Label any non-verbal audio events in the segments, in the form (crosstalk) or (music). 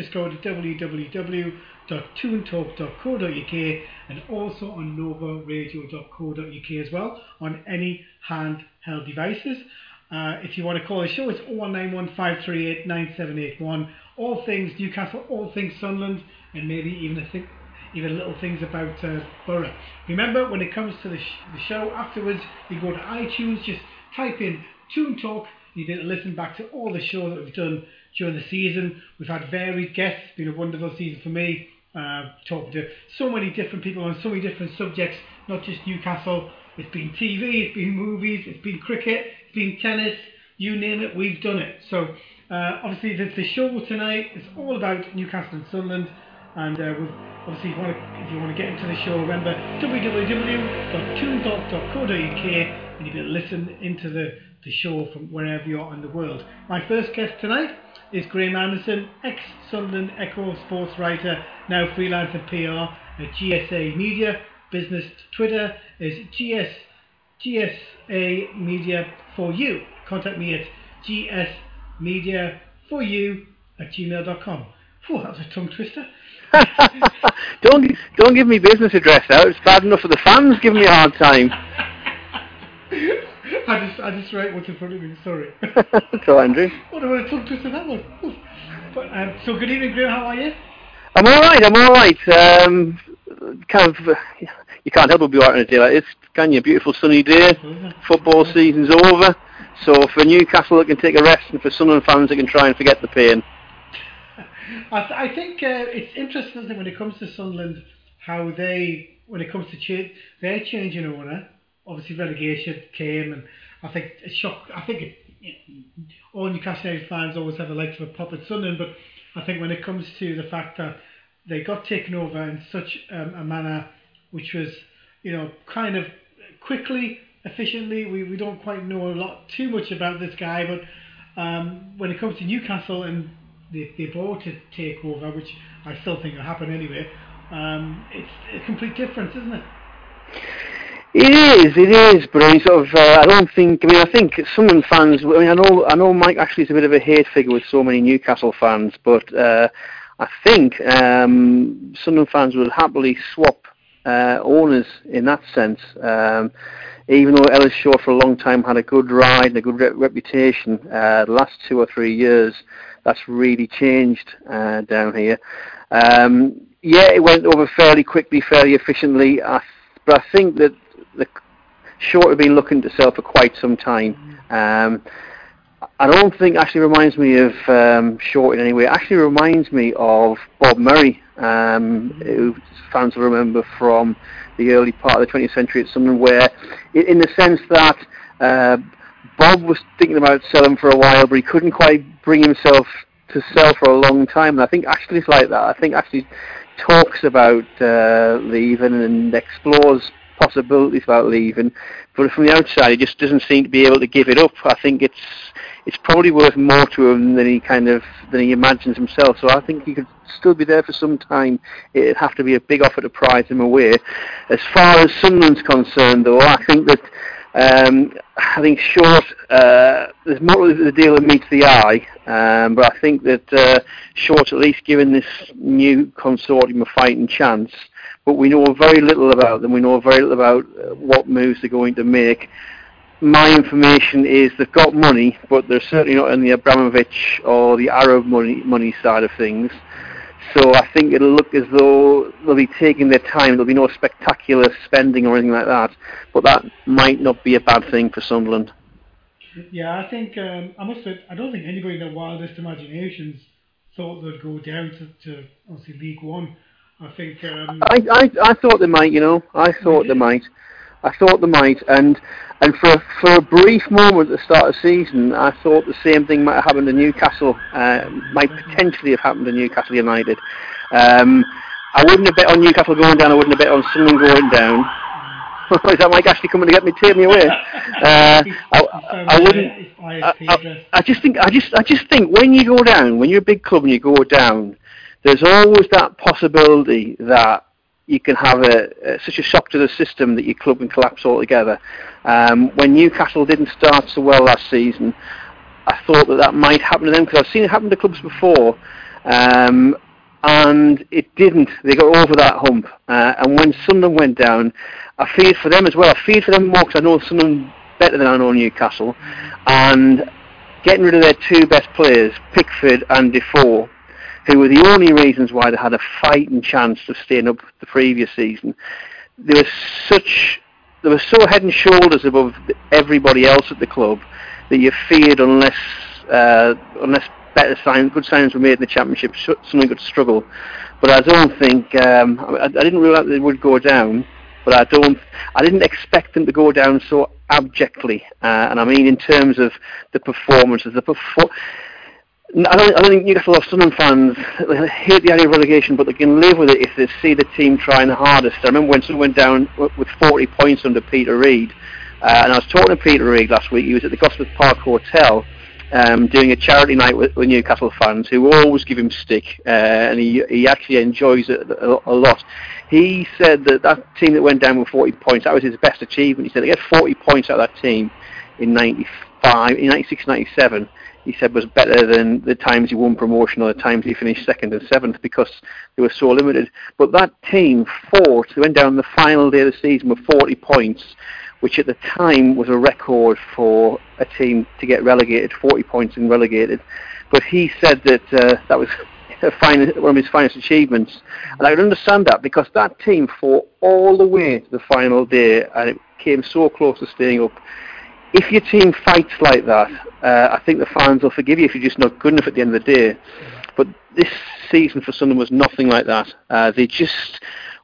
just go to www.toontalk.co.uk and also on novaradio.co.uk as well on any handheld devices. Uh, if you want to call the show, it's 01915389781. All things Newcastle, all things Sunderland, and maybe even a thing even little things about uh, Boro. Remember, when it comes to the, sh- the show afterwards, you go to iTunes, just type in Toon Talk. You get to listen back to all the shows that we've done during the season. We've had varied guests. It's been a wonderful season for me. Uh, talking to so many different people on so many different subjects, not just Newcastle. It's been TV, it's been movies, it's been cricket, it's been tennis, you name it, we've done it. So uh, obviously the, the show tonight is all about Newcastle and Sunderland. And uh, obviously, if you, want to, if you want to get into the show, remember www.toontalk.co.uk and you can listen into the, the show from wherever you are in the world. My first guest tonight is Graham Anderson, ex Sunderland Echo sports writer, now freelance and PR at GSA Media. Business Twitter is GS, GSA Media for you. Contact me at gsmedia4you at gmail.com. Whew, that was a tongue twister. (laughs) don't don't give me business address out. It's bad enough for the fans giving me a hard time. (laughs) I just I just write what's in front of me. Sorry. (laughs) so Andrew. What a tongue twister that was? But, um, so good evening, Graham. How are you? I'm all right. I'm all right. Um, kind of, (laughs) you can't help but be right on a day like this. Can you? Beautiful sunny day. Football season's over. So for Newcastle, it can take a rest, and for Sunderland fans, they can try and forget the pain. (laughs) I, th- I think uh, it's interesting when it comes to Sunderland how they, when it comes to change, they're changing owner. Obviously, relegation came, and I think it shocked. I think it, all Newcastle United fans always have a like for a pop at Sunderland, but I think when it comes to the fact that they got taken over in such um, a manner which was, you know, kind of quickly, efficiently. We, we don't quite know a lot too much about this guy, but um, when it comes to Newcastle and they, they bought to take over, which I still think will happen anyway, um, it's a complete difference, isn't it? It is, it is, but I sort of, uh, I don't think. I mean, I think some fans. I mean, I know, I know, Mike Ashley is a bit of a hate figure with so many Newcastle fans, but uh, I think um, Sunderland fans will happily swap uh, owners in that sense. Um, even though Ellis Short for a long time had a good ride and a good re- reputation, uh, the last two or three years that's really changed uh, down here. Um, yeah, it went over fairly quickly, fairly efficiently, I, but I think that the Short have been looking to sell for quite some time. Um, I don't think Ashley reminds me of um, Short in any way. It actually reminds me of Bob Murray, um, who fans will remember from the early part of the 20th century at Sunderland, where, in the sense that uh, Bob was thinking about selling for a while, but he couldn't quite bring himself to sell for a long time. And I think Ashley's like that. I think Ashley talks about uh, leaving and explores possibilities about leaving, but from the outside, he just doesn't seem to be able to give it up. I think it's it's probably worth more to him than he kind of than he imagines himself. So I think he could still be there for some time. It'd have to be a big offer to prize him away. As far as Sunderland's concerned, though, I think that um, I think short, uh, there's more to the deal that meets the eye, um, but I think that uh, short, at least given this new consortium a fighting chance, but we know very little about them. We know very little about uh, what moves they're going to make. My information is they've got money, but they're certainly not in the Abramovich or the Arab money money side of things. So I think it'll look as though they'll be taking their time. There'll be no spectacular spending or anything like that. But that might not be a bad thing for Sunderland. Yeah, I think um, I must. Admit, I don't think anybody in their wildest imaginations thought they'd go down to, to obviously League One. I think. Um, I, I I thought they might. You know, I thought they might. I thought they might, and and for for a brief moment at the start of the season, I thought the same thing might have happened to Newcastle, uh, might potentially have happened to Newcastle United. Um, I wouldn't have bet on Newcastle going down. I wouldn't have bet on Sunderland going down. (laughs) Is that Mike Ashley coming to get me, take me away? (laughs) Uh, I, I wouldn't. I, I, I just think. I just. I just think when you go down, when you're a big club and you go down, there's always that possibility that you can have a, a, such a shock to the system that your club can collapse altogether. Um, when Newcastle didn't start so well last season, I thought that that might happen to them because I've seen it happen to clubs before, um, and it didn't. They got over that hump. Uh, and when Sunderland went down, I feared for them as well. I feared for them more because I know Sunderland better than I know Newcastle, and getting rid of their two best players, Pickford and Defoe who were the only reasons why they had a fighting chance of staying up the previous season. They were such, they were so head and shoulders above everybody else at the club that you feared unless, uh, unless better signs, good signs were made in the championship, something could struggle. But I don't think um, I, I didn't realise they would go down. But I don't, I didn't expect them to go down so abjectly. Uh, and I mean in terms of the performances, the perfor- I don't, I don't think Newcastle or Sunderland fans hate the idea of relegation, but they can live with it if they see the team trying the hardest. I remember when Sunderland went down with 40 points under Peter Reid, uh, and I was talking to Peter Reid last week. He was at the Gosforth Park Hotel um, doing a charity night with, with, Newcastle fans who always give him stick, uh, and he, he actually enjoys it a, a, lot. He said that that team that went down with 40 points, that was his best achievement. He said, to get 40 points out of that team in 95, in 96, 97 he said was better than the times he won promotion or the times he finished second and seventh because they were so limited. But that team fought, they went down the final day of the season with 40 points, which at the time was a record for a team to get relegated, 40 points and relegated. But he said that uh, that was (laughs) one of his finest achievements. And I understand that because that team fought all the way to the final day and it came so close to staying up if your team fights like that, uh, I think the fans will forgive you if you're just not good enough at the end of the day. But this season for Sunderland was nothing like that. Uh, they just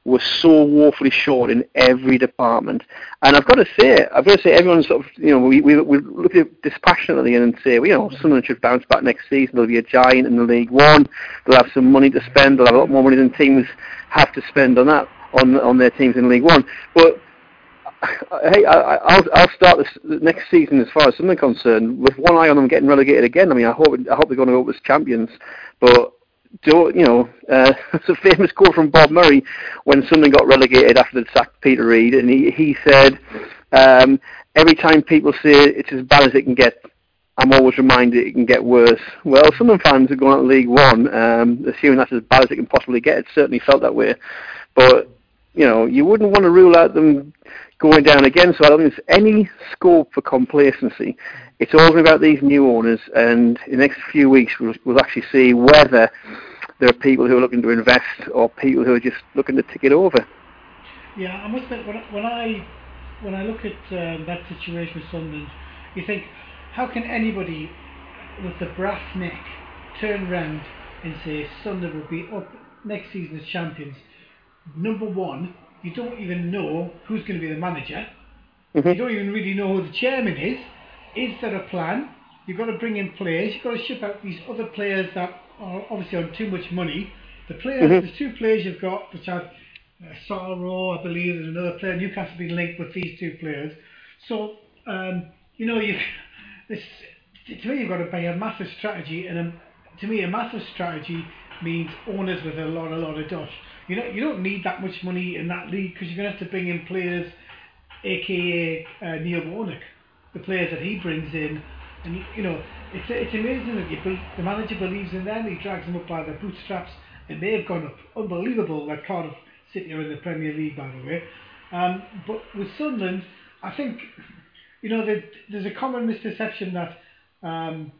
were so woefully short in every department. And I've got to say, I've got to say, everyone's sort of, you know, we, we, we look at it dispassionately and say, well, you know, Sunderland should bounce back next season. They'll be a giant in the League One. They'll have some money to spend. They'll have a lot more money than teams have to spend on that, on, on their teams in League One. But (laughs) hey, I, will I'll start this next season as far as Sunderland concerned with one eye on them getting relegated again. I mean, I hope I hope they're going to go up as champions, but do you know, uh, (laughs) it's a famous quote from Bob Murray when Sunderland got relegated after they sacked Peter Reid, and he he said, um, every time people say it's as bad as it can get, I'm always reminded it can get worse. Well, some fans are going out of League One, um, assuming that's as bad as it can possibly get. It certainly felt that way, but you know, you wouldn't want to rule out them going down again. So I don't think there's any scope for complacency. It's all about these new owners, and in the next few weeks we'll, we'll actually see whether there are people who are looking to invest or people who are just looking to tick it over. Yeah, I must admit, when, when I when I look at um, that situation with Sunderland, you think, how can anybody with the brass neck turn around and say Sunderland will be up next season as champions? Number one, you don't even know who's going to be the manager. Mm-hmm. You don't even really know who the chairman is. Is there a plan? You've got to bring in players. You've got to ship out these other players that are obviously on too much money. The players, mm-hmm. there's two players you've got, which have uh, Soro, I believe, and another player. Newcastle been linked with these two players. So, um, you know, you (laughs) this to me, you've got to buy a massive strategy, and a, to me, a massive strategy means owners with a lot, a lot of dosh. You know, you don't need that much money in that league because you're going to have to bring in players, aka uh, Neil Warnock, the players that he brings in, and you know, it's it's amazing that you the manager believes in them. He drags them up by their bootstraps, and they have gone up unbelievable. Like Cardiff City are in the Premier League, by the way. Um, but with Sunderland, I think you know there's a common misperception that um,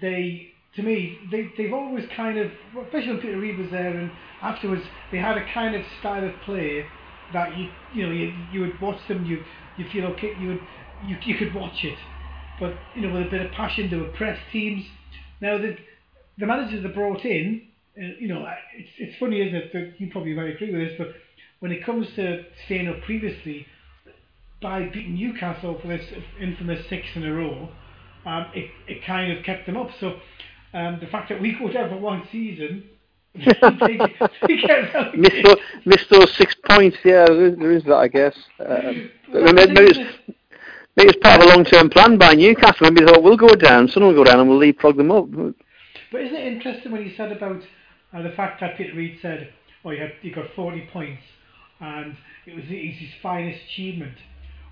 they to me, they, they've always kind of, especially when Peter Reid was there, and afterwards, they had a kind of style of play that you you know you, you would watch them, you you feel okay, you would you, you could watch it, but you know with a bit of passion, they would press teams. Now the the managers they brought in, uh, you know, it's it's funny, isn't it? That you probably might agree with this, but when it comes to staying up previously, by beating Newcastle for this infamous six in a row, um, it it kind of kept them up. So um, the fact that we down for one season. (laughs) (laughs) missed, those, missed those six points, yeah, there is, there is that, I guess. Um, maybe, it's, maybe it's part of a long term plan by Newcastle. Maybe they thought, we'll go down, someone will go down and we'll leapfrog them up. But isn't it interesting when you said about uh, the fact that Peter Reid said, oh, you, had, you got 40 points? and it was, his finest achievement.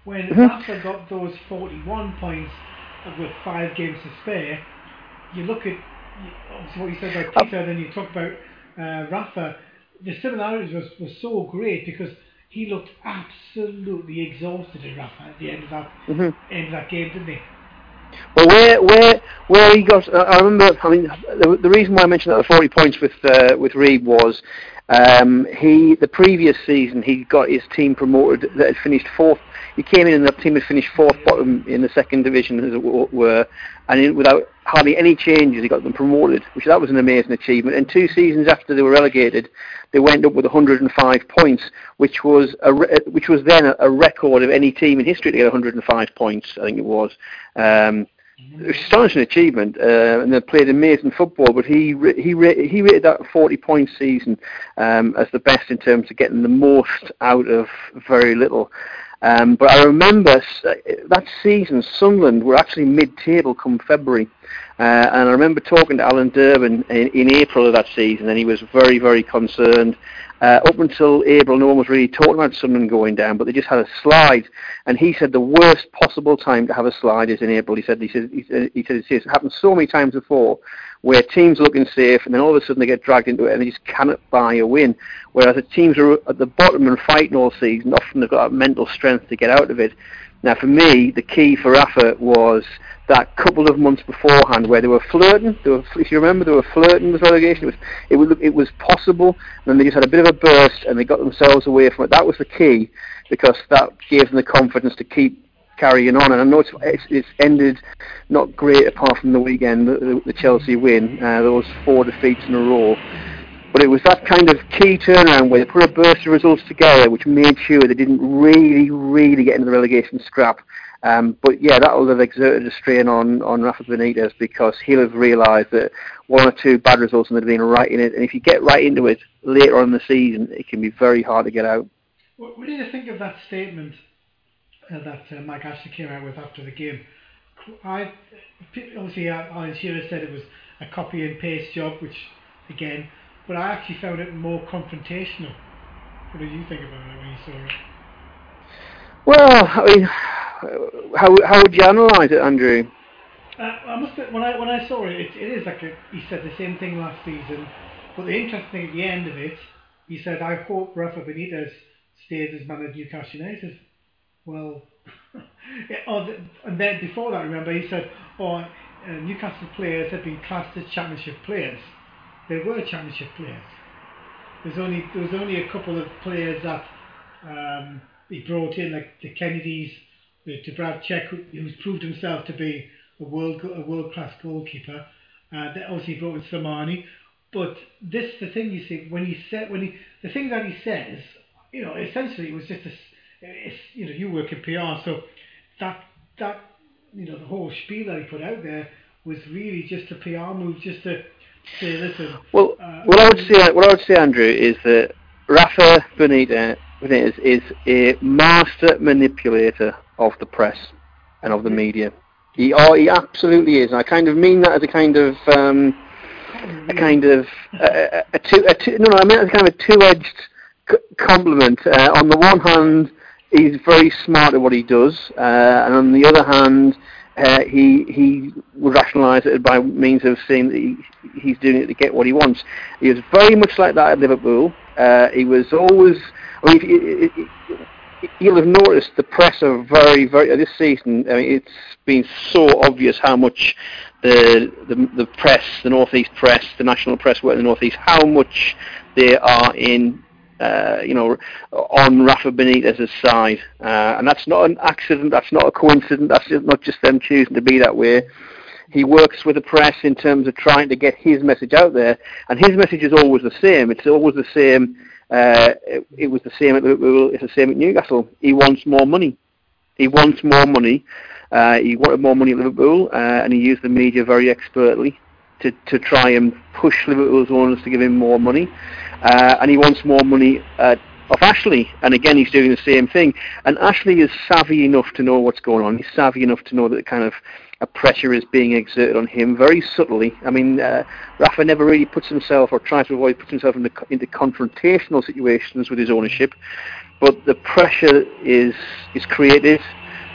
When Mm-hmm. Rafa got those 41 points with five games to spare, you look at obviously what you said about Peter, then you talk about uh, Rafa. The similarities was, was so great because he looked absolutely exhausted at Rafa at the end of that hmm end of that game, didn't he? Well, where where where he got? Uh, I remember. I mean, the, the reason why I mentioned that the forty points with uh, with Reid was um, he the previous season he got his team promoted that had finished fourth. He came in and that team had finished fourth bottom in the second division as it were, and in, without hardly any changes, he got them promoted, which that was an amazing achievement. And two seasons after they were relegated, they went up with 105 points, which was a re- which was then a, record of any team in history to get 105 points. I think it was. Um, astonishing achievement, uh, and they played amazing football. But he he he rated that 40 point season um, as the best in terms of getting the most out of very little. Um, but I remember uh, that season, Sunderland were actually mid-table come February, uh, and I remember talking to Alan Durbin in, in April of that season, and he was very, very concerned. Uh, up until April, no one was really talking about Sunderland going down, but they just had a slide. And he said the worst possible time to have a slide is in April. He said he said he said, he said it's happened so many times before, where teams looking safe, and then all of a sudden they get dragged into it and they just cannot buy a win. Whereas the teams are at the bottom and fighting all season, often they've got that mental strength to get out of it. Now, for me, the key for Rafa was that couple of months beforehand where they were flirting. They were, if you remember, they were flirting with relegation. It was, it was, it was possible, and then they just had a bit of a burst and they got themselves away from it. That was the key because that gave them the confidence to keep carrying on. And I know it's, it's, it's ended not great apart from the weekend, the, the Chelsea win, uh, those four defeats in a row. But it was that kind of key turnaround where they put a burst of results together, which made sure they didn't really, really get into the relegation scrap. Um, but yeah, that will have exerted a strain on, on Rafa Benitez because he'll have realised that one or two bad results and they've been right in it. And if you get right into it later on in the season, it can be very hard to get out. What, what did you think of that statement uh, that uh, Mike Ashley came out with after the game? I obviously uh, Alan Shearer said it was a copy and paste job, which again, but I actually found it more confrontational. What did you think about it when you saw it? Well, I mean, how how would you analyse it, Andrew? Uh, I must admit, when I when I saw it, it, it is like a, he said the same thing last season. But the interesting thing at the end of it, he said, "I hope Rafa Benitez stays as manager of Newcastle United." Well, (laughs) yeah, oh, the, and then before that, remember he said, "Oh, uh, Newcastle players have been classed as Championship players. They were Championship players. There's only there was only a couple of players that um, he brought in, like the Kenedys, the, Dubravka who's proved himself to be a world a world class goalkeeper. Uh, they obviously brought in Slimani, but this the thing you see when he said when he the thing that he says, you know, essentially it was just a, it's, you know, you work in PR, so that that you know the whole spiel that he put out there was really just a PR move, just to listen. Well, uh, what I would say, what I would say, Andrew, is that Rafa Benitez, Benitez is a master manipulator of the press and of the media. He, oh, he absolutely is. And I kind of mean that as a kind of, um, a kind of, a, a, a two, a two, no, no, I mean as kind of a two-edged c- compliment. Uh, on the one hand, he's very smart at what he does, uh, and on the other hand, uh, he he would rationalise it by means of saying that he, he's doing it to get what he wants. He was very much like that at Liverpool. Uh, he was always. I mean, you'll have noticed the press are very, very. This season, I mean, it's been so obvious how much the the, the press, the northeast press, the national press, work in the northeast, how much they are in uh, you know, on Rafa Benitez's side. Uh, and that's not an accident, that's not a coincidence, that's just not just them choosing to be that way. He works with the press in terms of trying to get his message out there, and his message is always the same. It's always the same. Uh, it, it was the same at Liverpool. It's the same at Newcastle. He wants more money. He wants more money. Uh, he wanted more money at Liverpool, uh, and he used the media very expertly to, to try and push Liverpool's owners to give him more money. Uh, and he wants more money uh, off Ashley. And again, he's doing the same thing. And Ashley is savvy enough to know what's going on. He's savvy enough to know that kind of a pressure is being exerted on him very subtly. I mean, uh, Rafa never really puts himself or tries to avoid putting himself into, into confrontational situations with his ownership, but the pressure is is created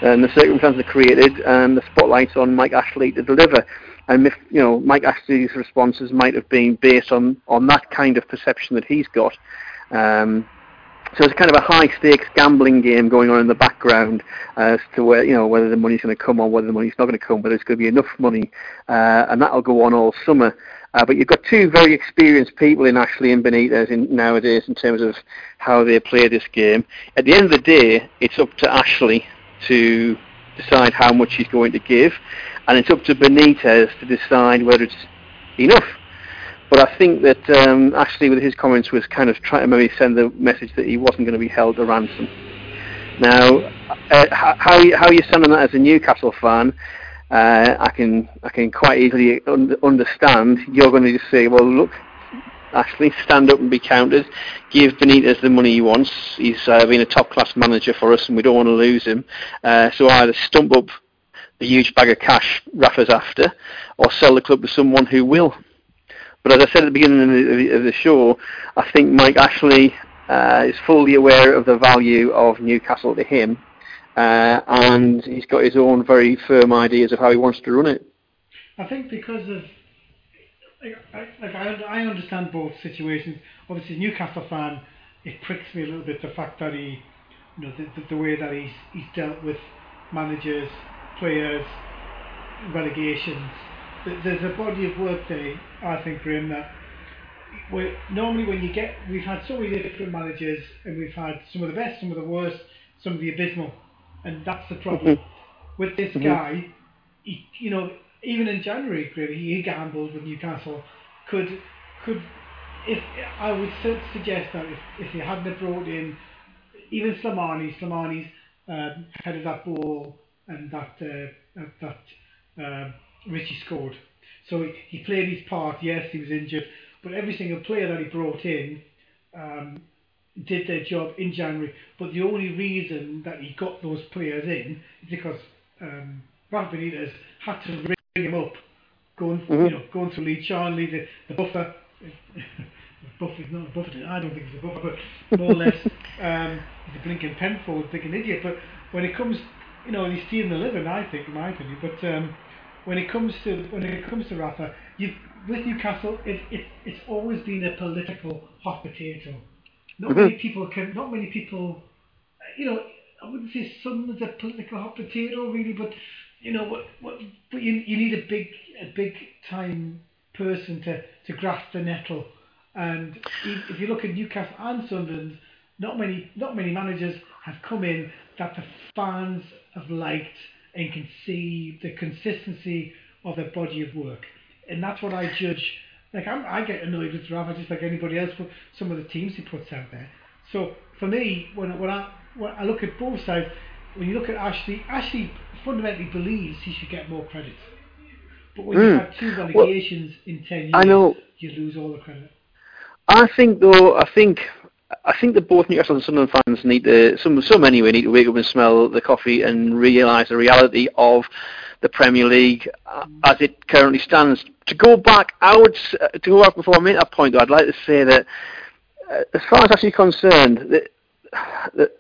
and the circumstances are created and the spotlight's on Mike Ashley to deliver. And if, you know, Mike Ashley's responses might have been based on, on that kind of perception that he's got. Um, so it's kind of a high stakes gambling game going on in the background as to where you know whether the money's going to come or whether the money's not going to come, but it's going to be enough money, uh, and that'll go on all summer. Uh, but you've got two very experienced people in Ashley and Benitez in, nowadays in terms of how they play this game. At the end of the day, it's up to Ashley to decide how much he's going to give, and it's up to Benitez to decide whether it's enough. But I think that um, with his comments, was kind of trying to maybe send the message that he wasn't going to be held to ransom. Now, uh, how how you stand on that as a Newcastle fan, uh, I can I can quite easily un- understand. You're going to just say, well, look, Ashley, stand up and be counted. Give Benitez the money he wants. He's uh, been a top class manager for us, and we don't want to lose him. Uh, so either stump up the huge bag of cash Rafa's after, or sell the club to someone who will. But as I said at the beginning of the, of the show, I think Mike Ashley uh, is fully aware of the value of Newcastle to him, uh, and he's got his own very firm ideas of how he wants to run it. I think because of like, I, like I, I understand both situations. Obviously, Newcastle fan, it pricks me a little bit the fact that he, you know, the, the, the way that he's he's dealt with managers, players, relegations. There's a body of work there, I think, for him that normally when you get, we've had so many different managers and we've had some of the best, some of the worst, some of the abysmal, and that's the problem. Mm-hmm. With this mm-hmm. guy, he, you know, even in January, really, he gambled with Newcastle. Could could if I would suggest that if, if he hadn't brought in even Slimani, Slimani's um, headed that ball and that uh, that uh, Ritchie scored. So he, he played his part. Yes, he was injured, but every single player that he brought in um, did their job in January. But the only reason that he got those players in is because um, Rafa Benitez had to him up, going mm-hmm. you know going through Lee Charnley, the, the buffer. (laughs) Buffer's not a buffer. I don't think he's a buffer, but more or less, (laughs) um, he's a blinking Penfold, a blinking idiot. But when it comes, you know, he's stealing the living, I think, in my opinion. But um, when it comes to when it comes to Rafa, you with Newcastle, it, it it's always been a political hot potato. Not mm-hmm. many people can. Not many people. You know, I wouldn't say some is a political hot potato really, but you know what? What? But you you need a big a big time person to to grasp the nettle. And if you look at Newcastle and Sunderland, not many not many managers have come in that the fans have liked and can see the consistency of their body of work. And that's what I judge. Like I'm, I get annoyed with Rafa just like anybody else with some of the teams he puts out there. So for me, when when I when I look at both sides, when you look at Ashley, Ashley fundamentally believes he should get more credit. But when mm. you have two relegations well, in ten years, I know, you lose all the credit. I think though, I think I think that both Newcastle and Sunderland fans need to, some, some anyway, need to wake up and smell the coffee and realise the reality of the Premier League as it currently stands. To go back, I would, to go back before I make that point, though, I'd like to say that, uh, as far as Ashley concerned, that, that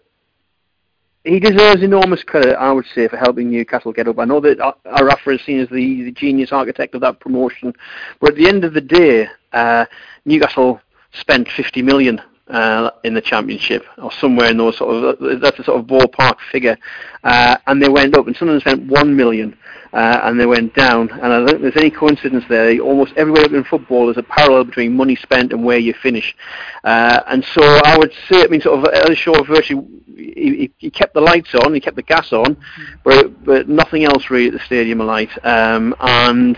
he deserves enormous credit, I would say, for helping Newcastle get up. I know that Rafa is seen as the, the genius architect of that promotion, but at the end of the day, uh, Newcastle spent 50 million uh, in the championship, or somewhere in those sort of that's a sort of ballpark figure, uh, and they went up. And Sunderland spent one million, uh, and they went down. And I don't think there's any coincidence there. Almost everywhere in football, there's a parallel between money spent and where you finish. Uh, and so I would say, I mean, sort of, Ellis Short virtually, he, he, kept the lights on, he kept the gas on, but but nothing else really at the stadium alight. Um, and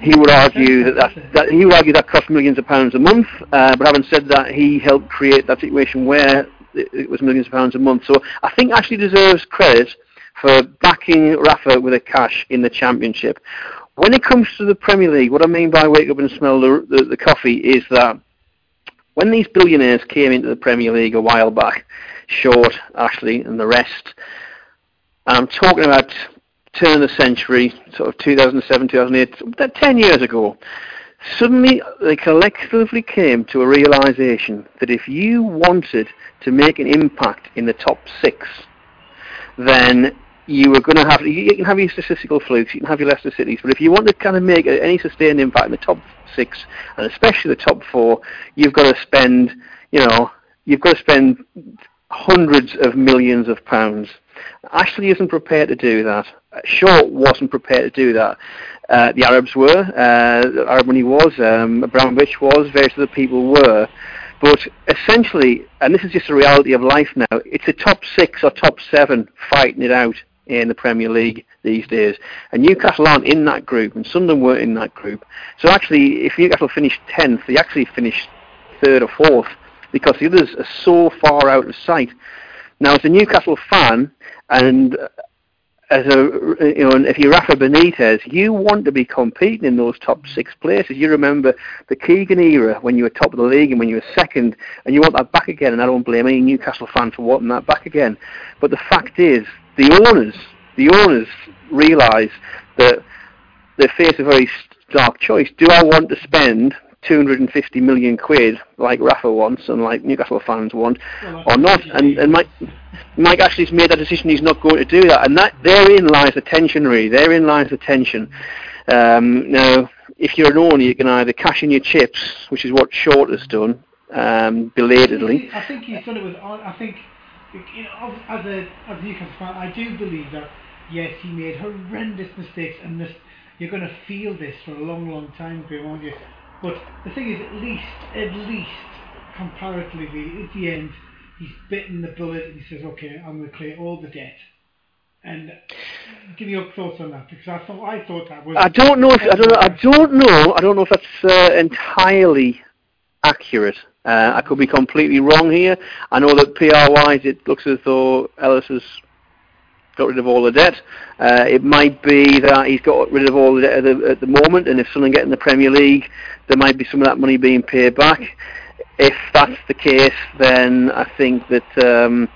he would argue that, that, that, he would argue that cost millions of pounds a month. Uh, but having said that, he helped create that situation where it, it was millions of pounds a month. So I think Ashley deserves credit for backing Rafa with a cash in the championship. When it comes to the Premier League, what I mean by wake up and smell the, the, the coffee is that when these billionaires came into the Premier League a while back, Short, Ashley, and the rest, I'm talking about turn of the century, sort of 2007, 2008, 10 years ago, suddenly they collectively came to a realization that if you wanted to make an impact in the top six, then you were going to have you can have your statistical flukes, you can have your Leicester Cities, but if you want to kind of make any sustained impact in the top six and especially the top four, you've got to spend you know you've got to spend hundreds of millions of pounds. Ashley isn't prepared to do that. Short wasn't prepared to do that. Uh, the Arabs were, uh, Arab money was, um, Abramovich was, various other people were. But essentially, and this is just a reality of life now, it's a top six or top seven fighting it out in the Premier League these days. And Newcastle aren't in that group, and Sunderland weren't in that group. So actually, if Newcastle finished 10th, they actually finished third or fourth because the others are so far out of sight. Now, as a Newcastle fan, and as a you know, if you're Rafa Benitez, you want to be competing in those top six places. You remember the Keegan era when you were top of the league and when you were second, and you want that back again. And I don't blame any Newcastle fan for wanting that back again. But the fact is, the owners, the owners realise that they face a very stark choice. Do I want to spend 250 million quid like Rafa wants and like Newcastle fans want, well, or not? And, and Mike, Mike Ashley's made that decision. He's not going to do that, and that therein lies the tension. Really, therein lies the tension. Um, now, if you're an owner, you can either cash in your chips, which is what Short has done, um, belatedly. I think he's done it with. I think, you know, as a as a Newcastle fan, I do believe that yes, he made horrendous mistakes, and this you're going to feel this for a long, long time, won't you? But the thing is, at least, at least, comparatively, at the end, he's bitten the bullet and he says, okay, I'm going to clear all the debt. And give me your thoughts on that because I thought I thought that was. I don't know if I don't know. I don't know. I don't know if that's uh, entirely accurate. Uh, I could be completely wrong here. I know that PR-wise, it looks as though Ellis has got rid of all the debt. Uh, it might be that he's got rid of all the debt at the, at the moment, and if Sunderland get in the Premier League, there might be some of that money being paid back. If that's the case, then I think that um,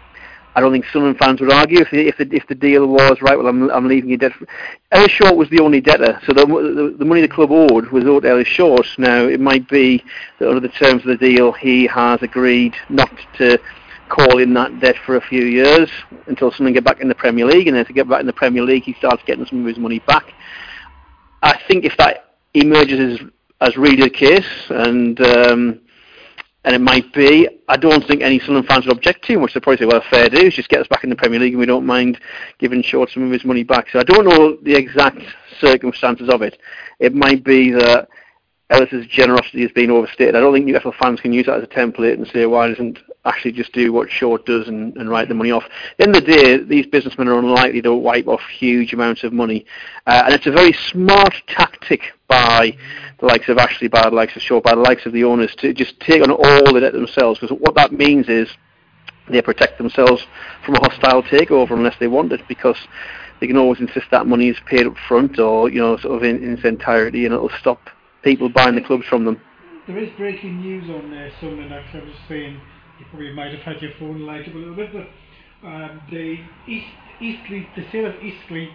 I don't think Sunderland fans would argue if the, if the if the deal was right. Well, I'm I'm leaving you debt. Ellis Short was the only debtor, so the, the the money the club owed was owed to Ellis Short. Now it might be that under the terms of the deal, he has agreed not to call in that debt for a few years until someone get back in the Premier League, and then to get back in the Premier League, he starts getting some of his money back. I think if that emerges as, as really the case, and um, and it might be, I don't think any Sunderland fans would object too much. They'll probably say, well, fair dues, just get us back in the Premier League, and we don't mind giving Short some of his money back. So I don't know the exact circumstances of it. It might be that Ellis's generosity has been overstated. I don't think Newcastle fans can use that as a template and say, why doesn't Ashley just do what Short does and, and write the money off? At the the day, these businessmen are unlikely to wipe off huge amounts of money. Uh, and it's a very smart tactic by the likes of Ashley, by the likes of Short, by the likes of the owners to just take on all the debt themselves. Because what that means is they protect themselves from a hostile takeover unless they want it because they can always insist that money is paid up front or, you know, sort of in, in its entirety and it'll stop people buying the clubs from them. There is breaking news on uh, Sunderland. Actually, I was saying you probably might have had your phone light up a little bit, but um, the East Eastleigh, the sale of Eastleigh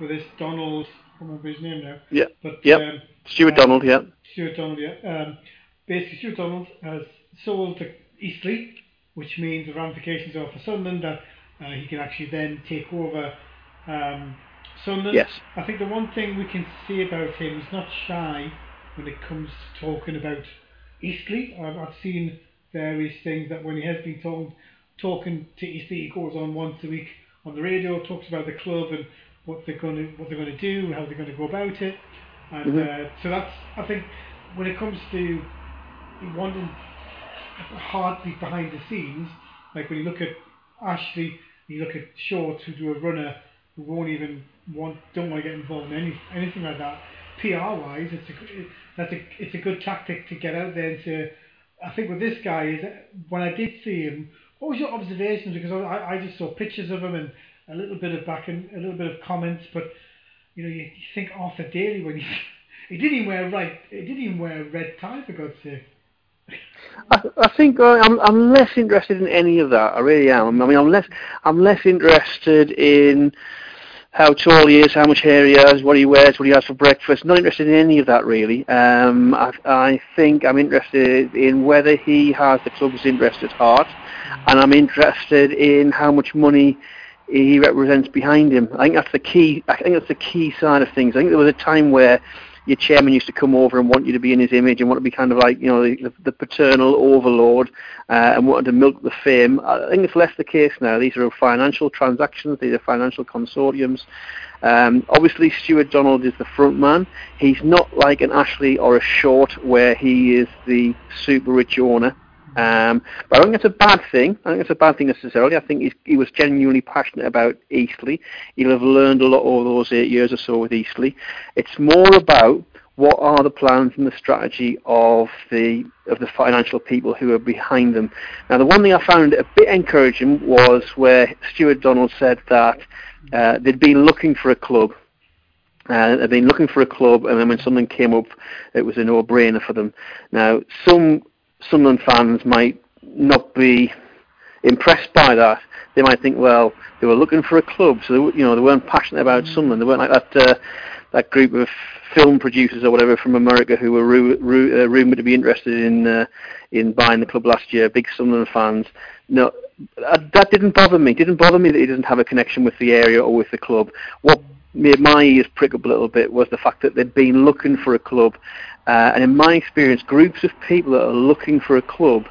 with this Donald, I can't remember his name now. Yeah. But yep. Um, Stuart uh, Donald, yeah. Stuart Donald, yeah. Um, basically, Stuart Donald has sold to Eastleigh, which means the ramifications are for Sunderland that uh, he can actually then take over um, Sunderland. Yes. I think the one thing we can see about him, he's not shy when it comes to talking about Eastleigh. I've, I've seen various things that when he has been talking talking to Eastleigh, he goes on once a week on the radio, talks about the club and what they're going to what they're going to do, how they're going to go about it, and mm-hmm. uh, so that's I think when it comes to wanting a heartbeat behind the scenes, like when you look at Ashley, you look at Short, who do a runner who won't even want don't want to get involved in any anything like that. PR wise, it's a that's a it's a good tactic to get out there and to. I think with this guy is when I did see him, what was your observations? Because I, I just saw pictures of him and a little bit of back and a little bit of comments, but you know you, you think Arthur Daley when he (laughs) he didn't even wear right he didn't even wear a red tie for God's sake. I, I think uh, I'm I'm less interested in any of that. I really am. I mean, I'm less I'm less interested in how tall he is, how much hair he has, what he wears, what he has for breakfast. Not interested in any of that really. Um, I, I think I'm interested in whether he has the club's interest at heart, and I'm interested in how much money he represents behind him. I think that's the key. I think that's the key side of things. I think there was a time where your chairman used to come over and want you to be in his image and want to be kind of like you know the, the paternal overlord uh, and wanted to milk the fame. I think it's less the case now. These are financial transactions. These are financial consortiums. Um, obviously, Stuart Donald is the front man. He's not like an Ashley or a Short where he is the super rich owner. Um, but I don't think it's a bad thing. I think it's a bad thing necessarily. I think he was genuinely passionate about Eastleigh. He'll have learned a lot over those eight years or so with Eastleigh. It's more about what are the plans and the strategy of the of the financial people who are behind them. Now, the one thing I found a bit encouraging was where Stuart Donald said that uh, they'd been looking for a club. Uh, they'd been looking for a club, and then when something came up, it was a no-brainer for them. Now, some Sunderland fans might not be impressed by that. They might think, well, they were looking for a club, so they, you know they weren't passionate about mm. Sunderland. They weren't like that uh, that group of film producers or whatever from America who were ru- ru- uh, rumored to be interested in uh, in buying the club last year. Big Sunderland fans. No, that, that didn't bother me. It didn't bother me that he doesn't have a connection with the area or with the club. What made my ears prick up a little bit was the fact that they'd been looking for a club uh, and in my experience, groups of people that are looking for a club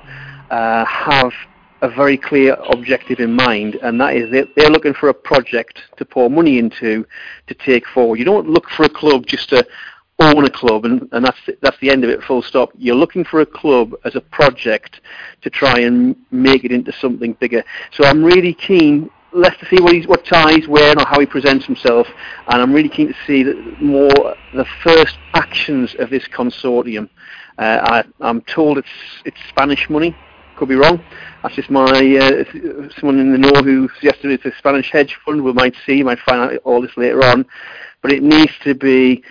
uh, have a very clear objective in mind, and that is that they're looking for a project to pour money into to take forward. You don't look for a club just to own a club, and, and that's that's the end of it. Full stop. You're looking for a club as a project to try and make it into something bigger. So I'm really keen less to see what he's what tie he's wearing or how he presents himself, and I'm really keen to see more the first actions of this consortium. Uh, I, am told it's it's Spanish money. Could be wrong. That's just my uh, someone in the know who suggested it's a Spanish hedge fund. We might see, might find out all this later on, but it needs to be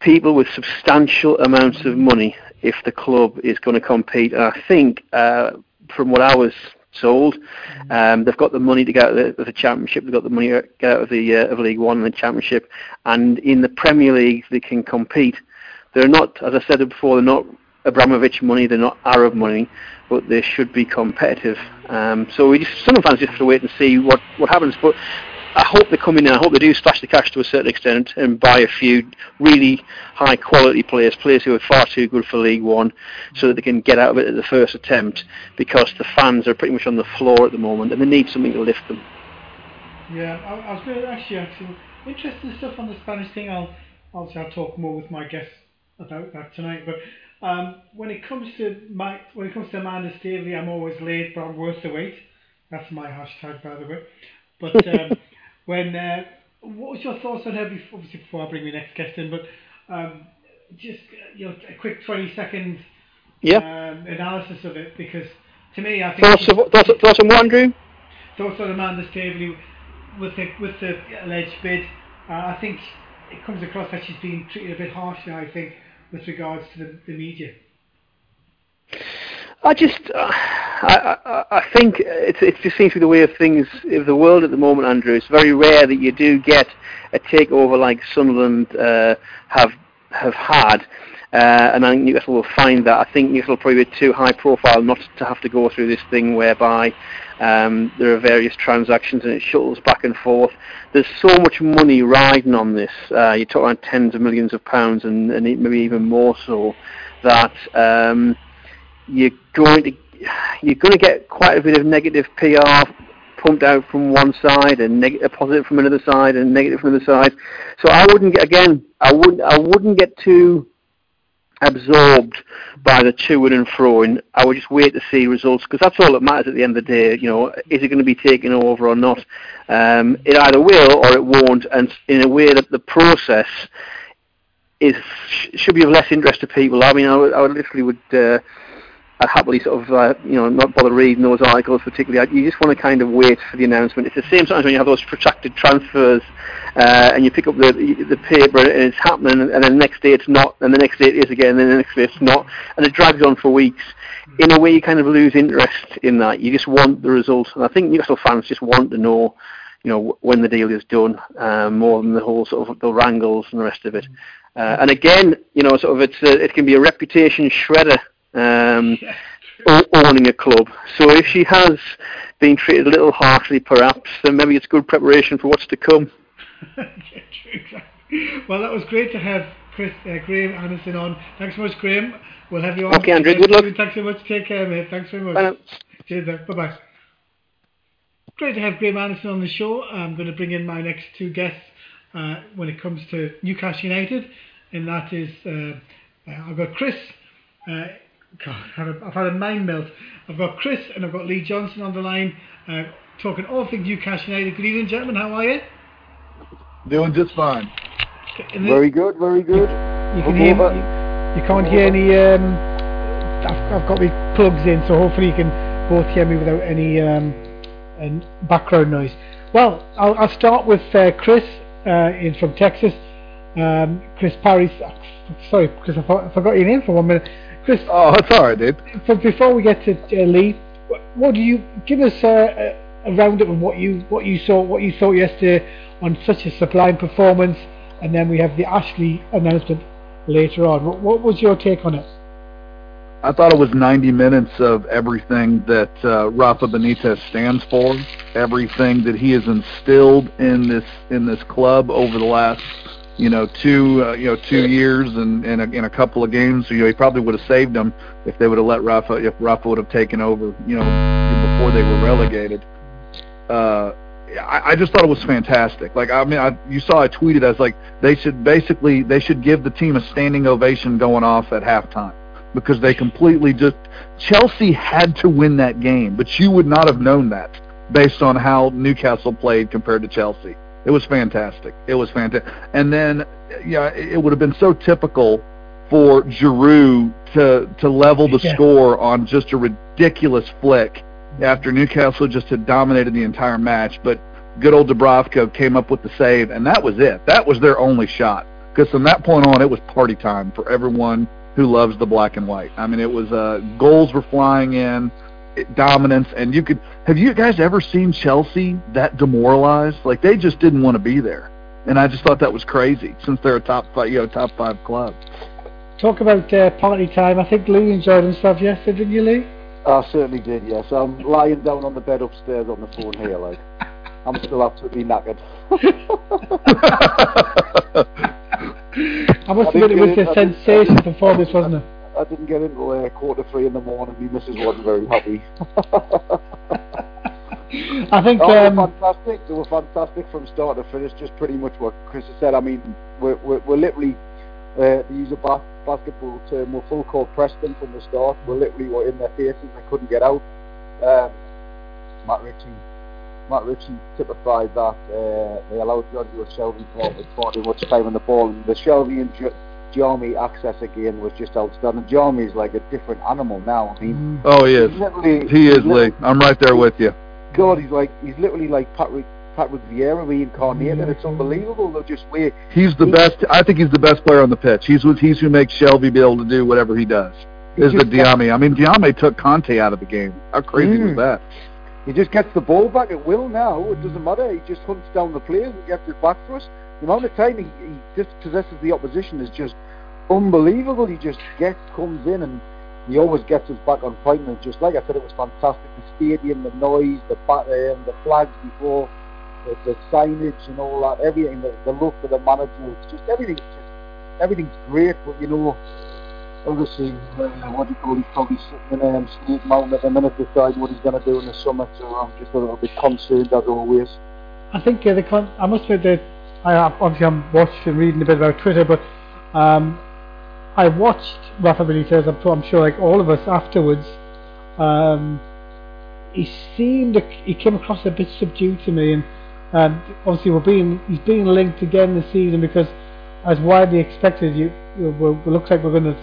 people with substantial amounts of money if the club is going to compete. And I think, uh, from what I was sold. Mm-hmm. Um, they've got the money to get out of the, of the Championship. They've got the money to get out of the uh, of League One and the Championship, and in the Premier League they can compete. They're not, as I said before, they're not Abramovich money. They're not Arab money, but they should be competitive. Um, so we just, some fans just have to wait and see what what happens. But I hope they come in and I hope they do splash the cash to a certain extent and buy a few really high quality players, players who are far too good for League One, so that they can get out of it at the first attempt because the fans are pretty much on the floor at the moment and they need something to lift them. Yeah, I, I was going to actually actually interesting stuff on the Spanish thing. I'll obviously I'll talk more with my guests about that tonight. But um, when it comes to my when it comes to Amanda Staveley, I'm always late, but I'm worth the wait. That's my hashtag, by the way. But um, (laughs) when uh, what was your thoughts on her? Before, obviously, before I bring my next guest in, but um, just you know, a quick twenty second yeah. um, analysis of it because to me, I think thoughts, of, thoughts, thoughts on what, Andrew? Thoughts on Amanda Staveley with the with the alleged bid. Uh, I think it comes across that she's being treated a bit harshly. I think with regards to the, the media. I just, uh, I, I, I think it, it just seems to be the way of things of the world at the moment, Andrew. It's very rare that you do get a takeover like Sunderland uh, have have had. Uh, and I think Newcastle will find that. I think Newcastle probably be too high profile not to have to go through this thing whereby um, there are various transactions and it shuttles back and forth. There's so much money riding on this. Uh, you're talking about tens of millions of pounds and, and maybe even more so that um, you're going to you're going to get quite a bit of negative PR pumped out from one side and neg- positive from another side and negative from another side. So I wouldn't get again. I wouldn't. I wouldn't get too absorbed by the to and fro. And I would just wait to see results because that's all that matters at the end of the day. You know, is it going to be taken over or not? Um, it either will or it won't. And in a way that the process is should be of less interest to people. I mean, I, literally would. Uh, I'd happily sort of, uh, you know, not bother reading those articles particularly. You just want to kind of wait for the announcement. It's the same sometimes when you have those protracted transfers uh, and you pick up the the paper and it's happening, and then the next day it's not, and the next day it is again, and then the next day it's not, and it drags on for weeks. In a way, you kind of lose interest in that. You just want the result, and I think Newcastle fans just want to know you know, when the deal is done, um, more than the whole sort of the wrangles and the rest of it. Uh, and again, you know, sort of it's a, it can be a reputation shredder. Um, owning a club. So if she has been treated a little harshly, perhaps, then maybe it's good preparation for what's to come. (laughs) well, that was great to have Chris uh, Graham Anderson on. Thanks so much, Graham. We'll have you on. Okay, Andrew. Good luck. Thanks so much. Take care, mate. Thanks very much. Bye. Cheers. Bye bye. Great to have Graham Anderson on the show. I'm going to bring in my next two guests uh, when it comes to Newcastle United, and that is uh, uh I've got Chris. God, I've had, a, I've had a mind melt. I've got Chris and I've got Lee Johnson on the line, uh, talking all things Newcastle United. Good evening, gentlemen. How are you? Doing just fine. Very good, very good. You can hear you, you, can't hear any. Um, I've, I've, got my plugs in, so hopefully you can both hear me without any um, background noise. Well, I'll, I'll start with uh, Chris uh, in from Texas. Um, Chris Parry. Sorry, because I, I forgot your name for one minute. Chris. Oh, it's all right, dude. But before we get to uh, Lee, what do you give us uh, a roundup of what you what you saw, what you thought yesterday on such a sublime performance, and then we have the Ashley announcement later on. What, what was your take on it? I thought it was 90 minutes of everything that uh, Rafa Benitez stands for, everything that he has instilled in this in this club over the last you know, two, uh, you know, two years and, and a, in a couple of games. So, you know, he probably would have saved them if they would have let Rafa, if Rafa would have taken over, you know, before they were relegated. Uh, I, I just thought it was fantastic. Like, I mean, I, you saw I tweeted as like they should basically they should give the team a standing ovation going off at halftime because they completely just Chelsea had to win that game, but you would not have known that based on how Newcastle played compared to Chelsea. It was fantastic. It was fantastic. And then, yeah, it would have been so typical for Giroud to to level the yeah. score on just a ridiculous flick after Newcastle just had dominated the entire match. But good old Dubravka came up with the save, and that was it. That was their only shot. Because from that point on, it was party time for everyone who loves the black and white. I mean, it was uh, goals were flying in dominance, and you could have you guys ever seen Chelsea that demoralized? Like they just didn't want to be there, and I just thought that was crazy since they're a top five, you know, top five club. Talk about uh, party time. I think Lee enjoyed himself yesterday, didn't you, Lee? I certainly did. Yes, I'm lying down on the bed upstairs on the phone here, like I'm still absolutely knackered. (laughs) I must admit, it was a sensation performance, wasn't it? I didn't get into uh, quarter three in the morning. My missus wasn't very happy. (laughs) I think oh, um, they were fantastic. They were fantastic from start to finish. Just pretty much what Chris said. I mean, we're we're, we're literally uh, to use a bas- basketball term, we're full court pressed them from the start. We're literally were in their faces. They couldn't get out. Um, Matt Ritchie, Matt Ritchie typified that. Uh, they allowed Jonjo Shelvey with far too much time on the ball, and the Shelvey and Diamé access again was just outstanding. is like a different animal now. I mean, mm. oh, he is. He is, Lee. I'm right there with you. God, he's like he's literally like Patrick Patrick Vieira reincarnated. Mm-hmm. It's unbelievable. They're just weird. He's the best. I think he's the best player on the pitch. He's he's who makes Shelvey be able to do whatever he does. Is the Diamé? I mean, Diamé took Conte out of the game. How crazy mm. was that? He just gets the ball back at will now. It doesn't matter. He just hunts down the players and gets it back for us. The amount of time he, he dispossesses the opposition is just unbelievable. He just gets, comes in and he always gets us back on point. And just like I said, it was fantastic. The stadium, the noise, the batter, um, the flags before, the, the, signage and all that, everything, the, the look of the manager. It's just everything's just everything's great. But you know, obviously, uh, what do you call? He's probably sitting in um, Snake Mountain at the minute, decide what he's going to do in the summer. So I'm just a little bit concerned as always. I think uh, the con- I must admit that I obviously I'm watching and reading a bit about Twitter, but um, I watched Rafa Benitez. I'm, I'm sure, like all of us afterwards. Um, he seemed he came across a bit subdued to me, and um, obviously we're being he's being linked again this season because, as widely expected, you, you know, it looks like we're going to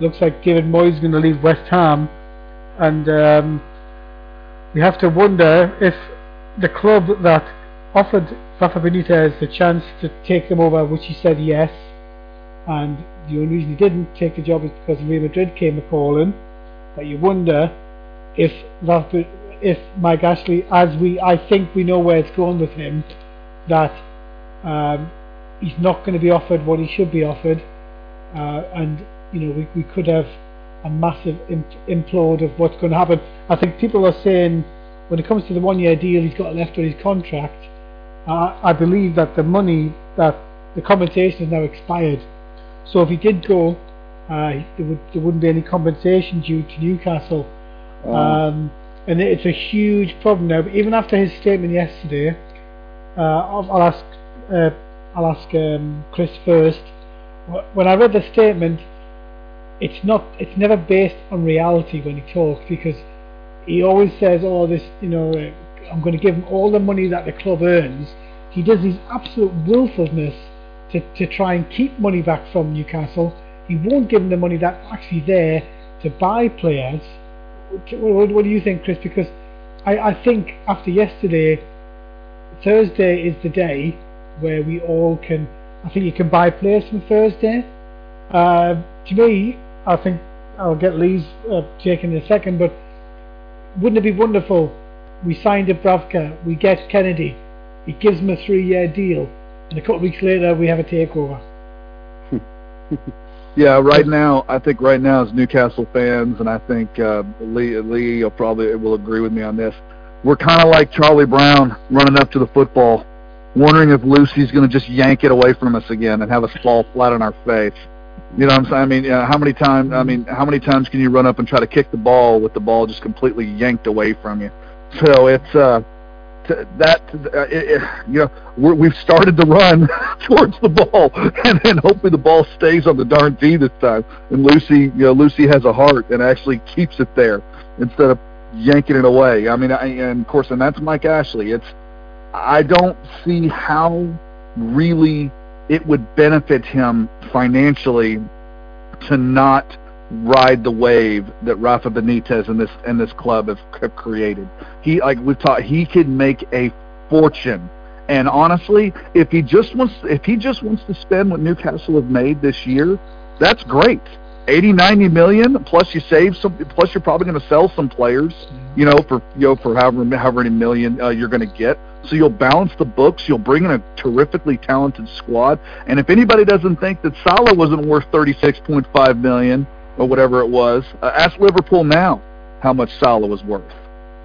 looks like David Moyes is going to leave West Ham, and um, we have to wonder if the club that offered Rafa Benitez the chance to take him over, which he said yes, and the only reason he didn't take the job is because Real Madrid came a calling. But you wonder if Rafa, if Mike Ashley, as we I think we know where it's going with him, that um, he's not going to be offered what he should be offered, uh, and you know we, we could have a massive implode of what's going to happen. I think people are saying when it comes to the one-year deal he's got left on his contract, uh, I believe that the money that the compensation is now expired. So if he did go, uh, there, would, there wouldn't be any compensation due to Newcastle. Oh. Um, and it's a huge problem now. But even after his statement yesterday, uh, I'll, I'll, ask uh, I'll ask um, Chris first. When I read the statement, it's not it's never based on reality when he talks because he always says, "Oh, this you know, uh, I'm going to give him all the money that the club earns." He does his absolute willfulness to, to try and keep money back from Newcastle. He won't give them the money that's actually there to buy players. What, what do you think, Chris? Because I, I think after yesterday, Thursday is the day where we all can. I think you can buy players from Thursday. Uh, to me, I think I'll get Lee's uh, take in a second, but wouldn't it be wonderful? We signed Dubravka, we get Kenedy, he gives him a three-year deal, and a couple of weeks later we have a takeover. (laughs) yeah, right now I think right now as Newcastle fans, and I think uh, Lee Lee will probably will agree with me on this. We're kind of like Charlie Brown running up to the football, wondering if Lucy's going to just yank it away from us again and have us fall flat on our face. You know what I'm saying? I mean, uh, how many times? I mean, how many times can you run up and try to kick the ball with the ball just completely yanked away from you? So it's uh, that uh, it, you know we're, we've started to run (laughs) towards the ball, (laughs) and then hopefully the ball stays on the darn tee this time. And Lucy, you know, Lucy has a heart and actually keeps it there instead of yanking it away. I mean, I, and of course, and that's Mike Ashley. It's I don't see how really it would benefit him financially to not ride the wave that Rafa Benitez and this and this club have, have created. He like we've taught he could make a fortune. And honestly, if he just wants if he just wants to spend what Newcastle have made this year, that's great. 80 90 million plus you save some plus you're probably going to sell some players, you know, for you know for however however many million uh, you're going to get. So you'll balance the books. You'll bring in a terrifically talented squad. And if anybody doesn't think that Salah wasn't worth 36.5 million or whatever it was, uh, ask Liverpool now how much Salah was worth.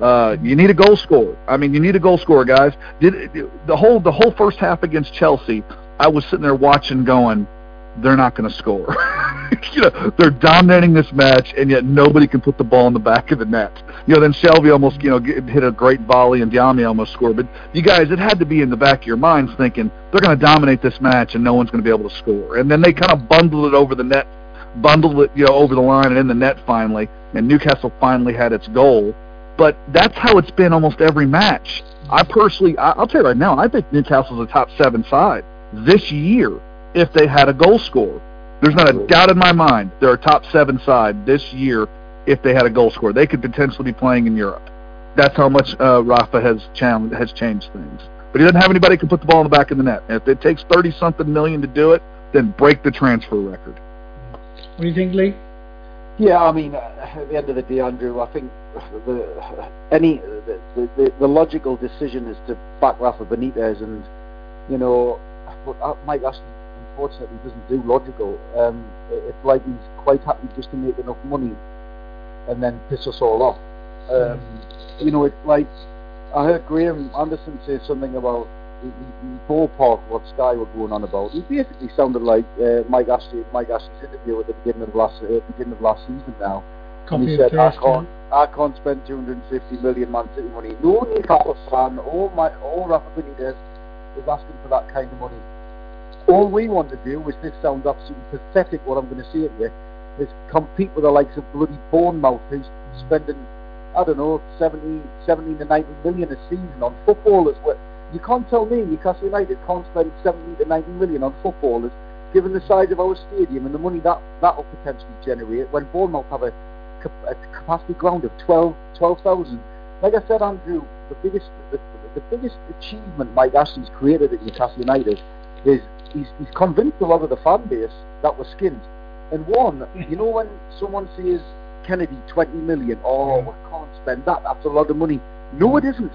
Uh, you need a goal scorer. I mean, you need a goal scorer, guys. Did the whole the whole first half against Chelsea? I was sitting there watching, going, they're not going to score. (laughs) you know, they're dominating this match, and yet nobody can put the ball in the back of the net. You know, then Shelvey almost, you know, hit a great volley, and Diame almost scored. But you guys, it had to be in the back of your minds thinking they're going to dominate this match, and no one's going to be able to score. And then they kind of bundled it over the net, bundled it, you know, over the line and in the net finally, and Newcastle finally had its goal. But that's how it's been almost every match. I personally, I'll tell you right now, I think Newcastle's a top seven side this year if they had a goal scorer. There's not a doubt in my mind they're a top seven side this year if they had a goal scorer. They could potentially be playing in Europe. That's how much uh, Rafa has challenged, has changed things. But he doesn't have anybody who can put the ball in the back of the net. And if it takes thirty something million to do it, then break the transfer record. What do you think, Lee? Yeah, I mean, uh, at the end of the day, Andrew, I think the any the, the, the logical decision is to back Rafa Benitez, and you know, uh, Mike Ashley unfortunately doesn't do logical. Um, it's like he's quite happy just to make enough money and then piss us all off. Um, mm. You know, it's like I heard Graham Anderson say something about the, ballpark what Sky were going on about. He basically sounded like uh, Mike Ashley, Mike Ashley's interview at the beginning of last uh, beginning of last season now. Copy and he said, I can't, I can't spend 250 million Man City money. No Newcastle fan or my or Rafa Benitez is asking for that kind of money. All we want to do, which this sounds absolutely pathetic, what I'm going to say to you, is compete with the likes of bloody Bournemouth, who's spending, I don't know, 70, 70 to 90 million a season on footballers. You can't tell me Newcastle United can't spend 70 to 90 million on footballers, given the size of our stadium and the money that that will potentially generate when Bournemouth have a, a capacity ground of 12 12,000. like I said, Andrew, the biggest the, the biggest achievement Mike Ashley's created at Newcastle United is he's, he's convinced a lot of the fan base that was skint. And one, you know, when someone says Kenedy 20 million. Oh, we can't spend that. That's a lot of money. No, it isn't.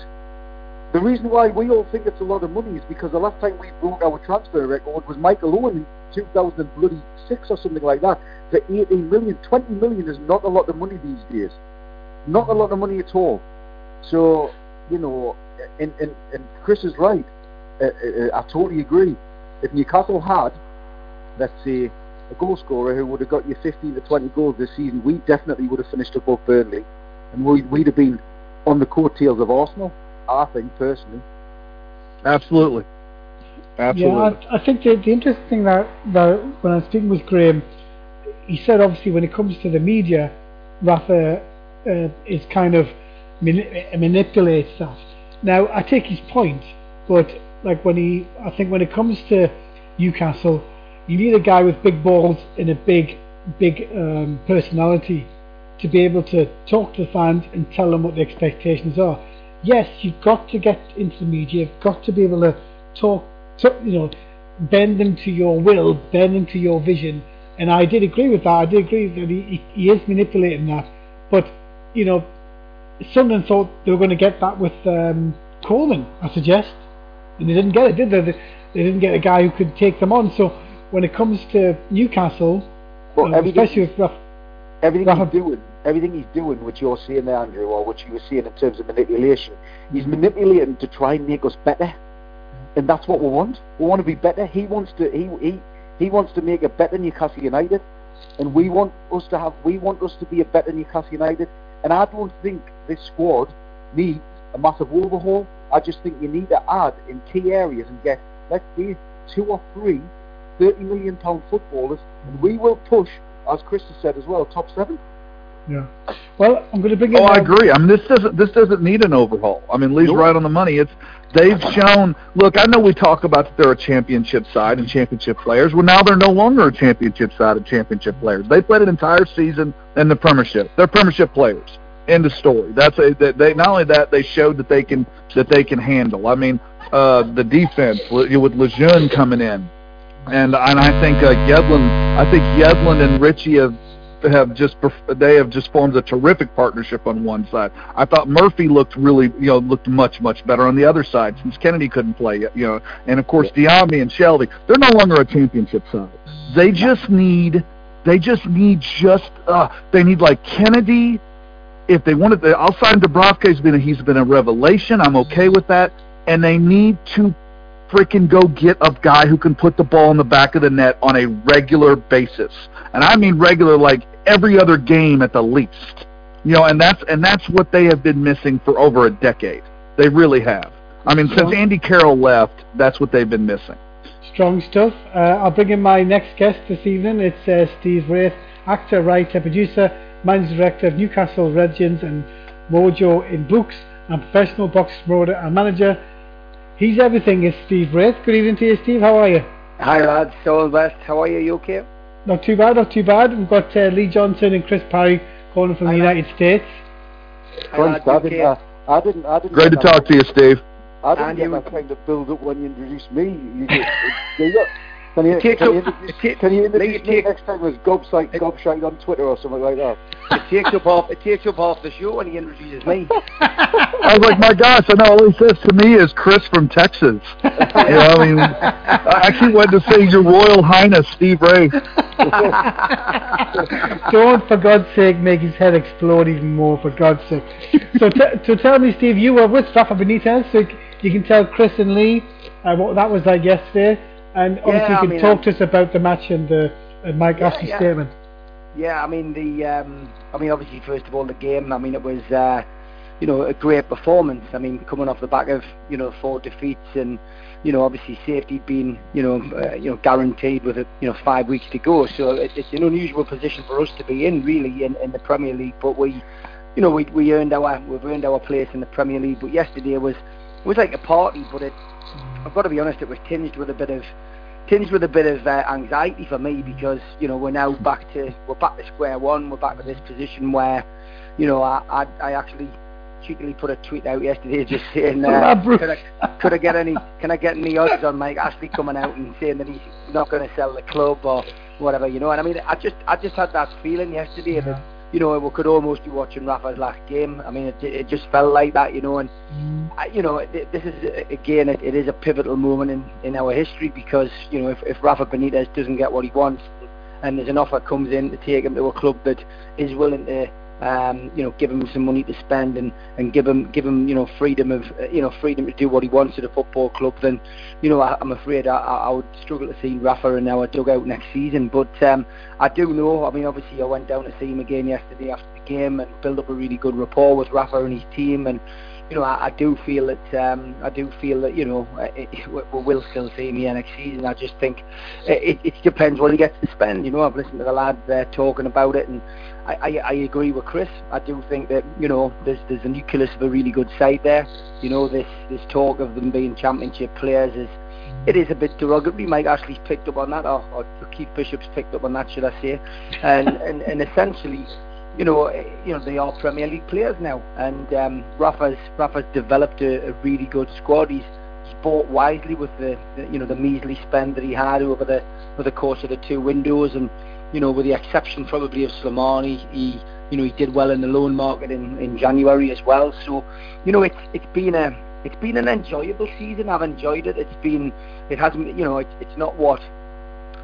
The reason why we all think it's a lot of money is because the last time we broke our transfer record was Michael Owen in 2006 or something like that for 18 million. 20 million is not a lot of money these days. Not a lot of money at all. So, you know, and, and, and Chris is right. Uh, uh, I totally agree. If Newcastle had, let's say, a goal scorer who would have got you 15 to 20 goals this season, we definitely would have finished above Burnley. And we'd, we'd have been on the coattails of Arsenal, I think, personally. Absolutely. Absolutely. Yeah, I, I think the, the interesting thing that, when I was speaking with Graham, he said obviously when it comes to the media, Rafa uh, is kind of mani- manipulates that. Now I take his point, but like when he, I think when it comes to Newcastle, you need a guy with big balls and a big, big um, personality to be able to talk to the fans and tell them what the expectations are. Yes, you've got to get into the media. You've got to be able to talk, to, you know, bend them to your will, bend them to your vision. And I did agree with that. I did agree that he, he is manipulating that. But you know, Sunderland thought they were going to get that with um, Coleman, I suggest, and they didn't get it, did they? They, didn't get a guy who could take them on. So when it comes to Newcastle, Well, everything- especially with Raf- everything Rafa- he's doing, everything he's doing, which you're seeing there, Andrew, or which you were seeing in terms of manipulation, he's manipulating to try and make us better, and that's what we want. We want to be better. He wants to. He he he wants to make a better Newcastle United, and we want us to have. We want us to be a better Newcastle United, and I don't think this squad needs a massive overhaul. I just think you need to add in key areas and get let's say two or three 30 million pound footballers, and we will push, as Chris has said as well, top seven. Yeah. Well, I'm going to bring in. Oh, I agree. I mean, this doesn't this doesn't need an overhaul. I mean, Lee's Nope. right on the money. It's they've shown. Look, I know we talk about that they're a championship side and championship players. Well, now they're no longer a championship side and championship players. They played an entire season in the Premiership. They're Premiership players. End of story. That's a that they not only that they showed that they can that they can handle. I mean, uh, the defense with with Lejeune coming in, and and I think uh, Yedlin. I think Yedlin and Ritchie have have just they have just formed a terrific partnership on one side. I thought Murphy looked really you know looked much much better on the other side since Kenedy couldn't play you know and of course Diamé and Shelvey they're no longer a championship side. They just need they just need just uh they need like Kenedy if they wanted to I'll sign Dubravka he's been a, he's been a revelation. I'm okay with that and they need to freaking go get a guy who can put the ball in the back of the net on a regular basis. And I mean regular like every other game at the least. You know, and that's and that's what they have been missing for over a decade. They really have. I mean, since Andy Carroll left, that's what they've been missing. Strong stuff. Uh, I'll bring in my next guest this evening. It's uh, Steve Wraith, actor, writer, producer, managing director of Newcastle Legends and Mojo in books, and professional box promoter and manager. He's everything is Steve Wraith. Good evening to you, Steve. How are you? Hi lads, Stolen West. How are you? You okay? Not too bad, not too bad. We've got uh, Lee Johnson and Chris Parry calling from Hi, the lads. United States. Hi, lads, Thanks, I didn't, uh, I didn't, I didn't Great to talk to you, Steve. I didn't And get you- that kind of build up when you introduced me. You, (laughs) did- you got- can you, It takes can you up- introduce, it can you introduce me take- next time as Gobshite, Gobshite on Twitter or something like that? It takes up half. It takes up half the show when he introduces me. (laughs) I was like, my gosh, I know all he says to me is Chris from Texas. You know, I mean, I actually went to say Your Royal Highness Steve Wraith. (laughs) Don't, for God's sake, make his head explode even more, for God's sake. So, t- so tell me, Steve, you were with Rafa Benitez, so you can tell Chris and Lee uh, what that was like yesterday, and obviously Yeah, you I can mean, talk um, to us about the match and the and Mike Yeah, Ashley's yeah. statement. Yeah, I mean the. Um, I mean obviously first of all the game. I mean it was. Uh, you know a great performance. I mean coming off the back of you know four defeats and you know obviously safety being you know uh, you know guaranteed with a, you know five weeks to go. So it, it's an unusual position for us to be in really in, in the Premier League. But we you know we we earned our we've earned our place in the Premier League. But yesterday was was like a party, but it I've got to be honest, it was tinged with a bit of tinged with a bit of uh, anxiety for me because you know we're now back to we're back to square one. We're back to this position where you know I I, I actually cheekily put a tweet out yesterday just (laughs) saying uh, could, I, could I get any can I get any odds on Mike Ashley coming out and saying that he's not going to sell the club or whatever you know and I mean I just I just had that feeling yesterday that you know, we could almost be watching Rafa's last game. I mean, it, it just felt like that, you know. And mm. I, you know, this is again, it, it is a pivotal moment in, in our history because you know, if, if Rafa Benitez doesn't get what he wants, and there's an offer comes in to take him to a club that is willing to um, you know, give him some money to spend and, and give him give him you know freedom of you know freedom to do what he wants at a football club, then you know I, am afraid I, I would struggle to see Rafa in our dugout next season. But um, I do know. I mean, obviously I went down to see him again yesterday after the game and build up a really good rapport with Rafa and his team and you know, I, I do feel that um, I do feel that you know (laughs) it, it, we will still see him here next season. I just think it, it depends what he gets to spend. You know, I've listened to the lads there talking about it, and I, I, I agree with Chris. I do think that you know there's there's a nucleus of a really good side there. You know, this this talk of them being championship players is it is a bit derogatory. Mike Ashley's picked up on that, or, or Keith Bishop's picked up on that, should I say? And (laughs) and, and essentially you know, you know they are Premier League players now, and um, Rafa's Rafa's developed a, a really good squad. He's, he's bought wisely with the, the, you know the measly spend that he had over the over the course of the two windows, and you know with the exception probably of Slimani, he you know he did well in the loan market in, in January as well. So you know it's it's been a it's been an enjoyable season. I've enjoyed it. It's been it hasn't you know it's it's not what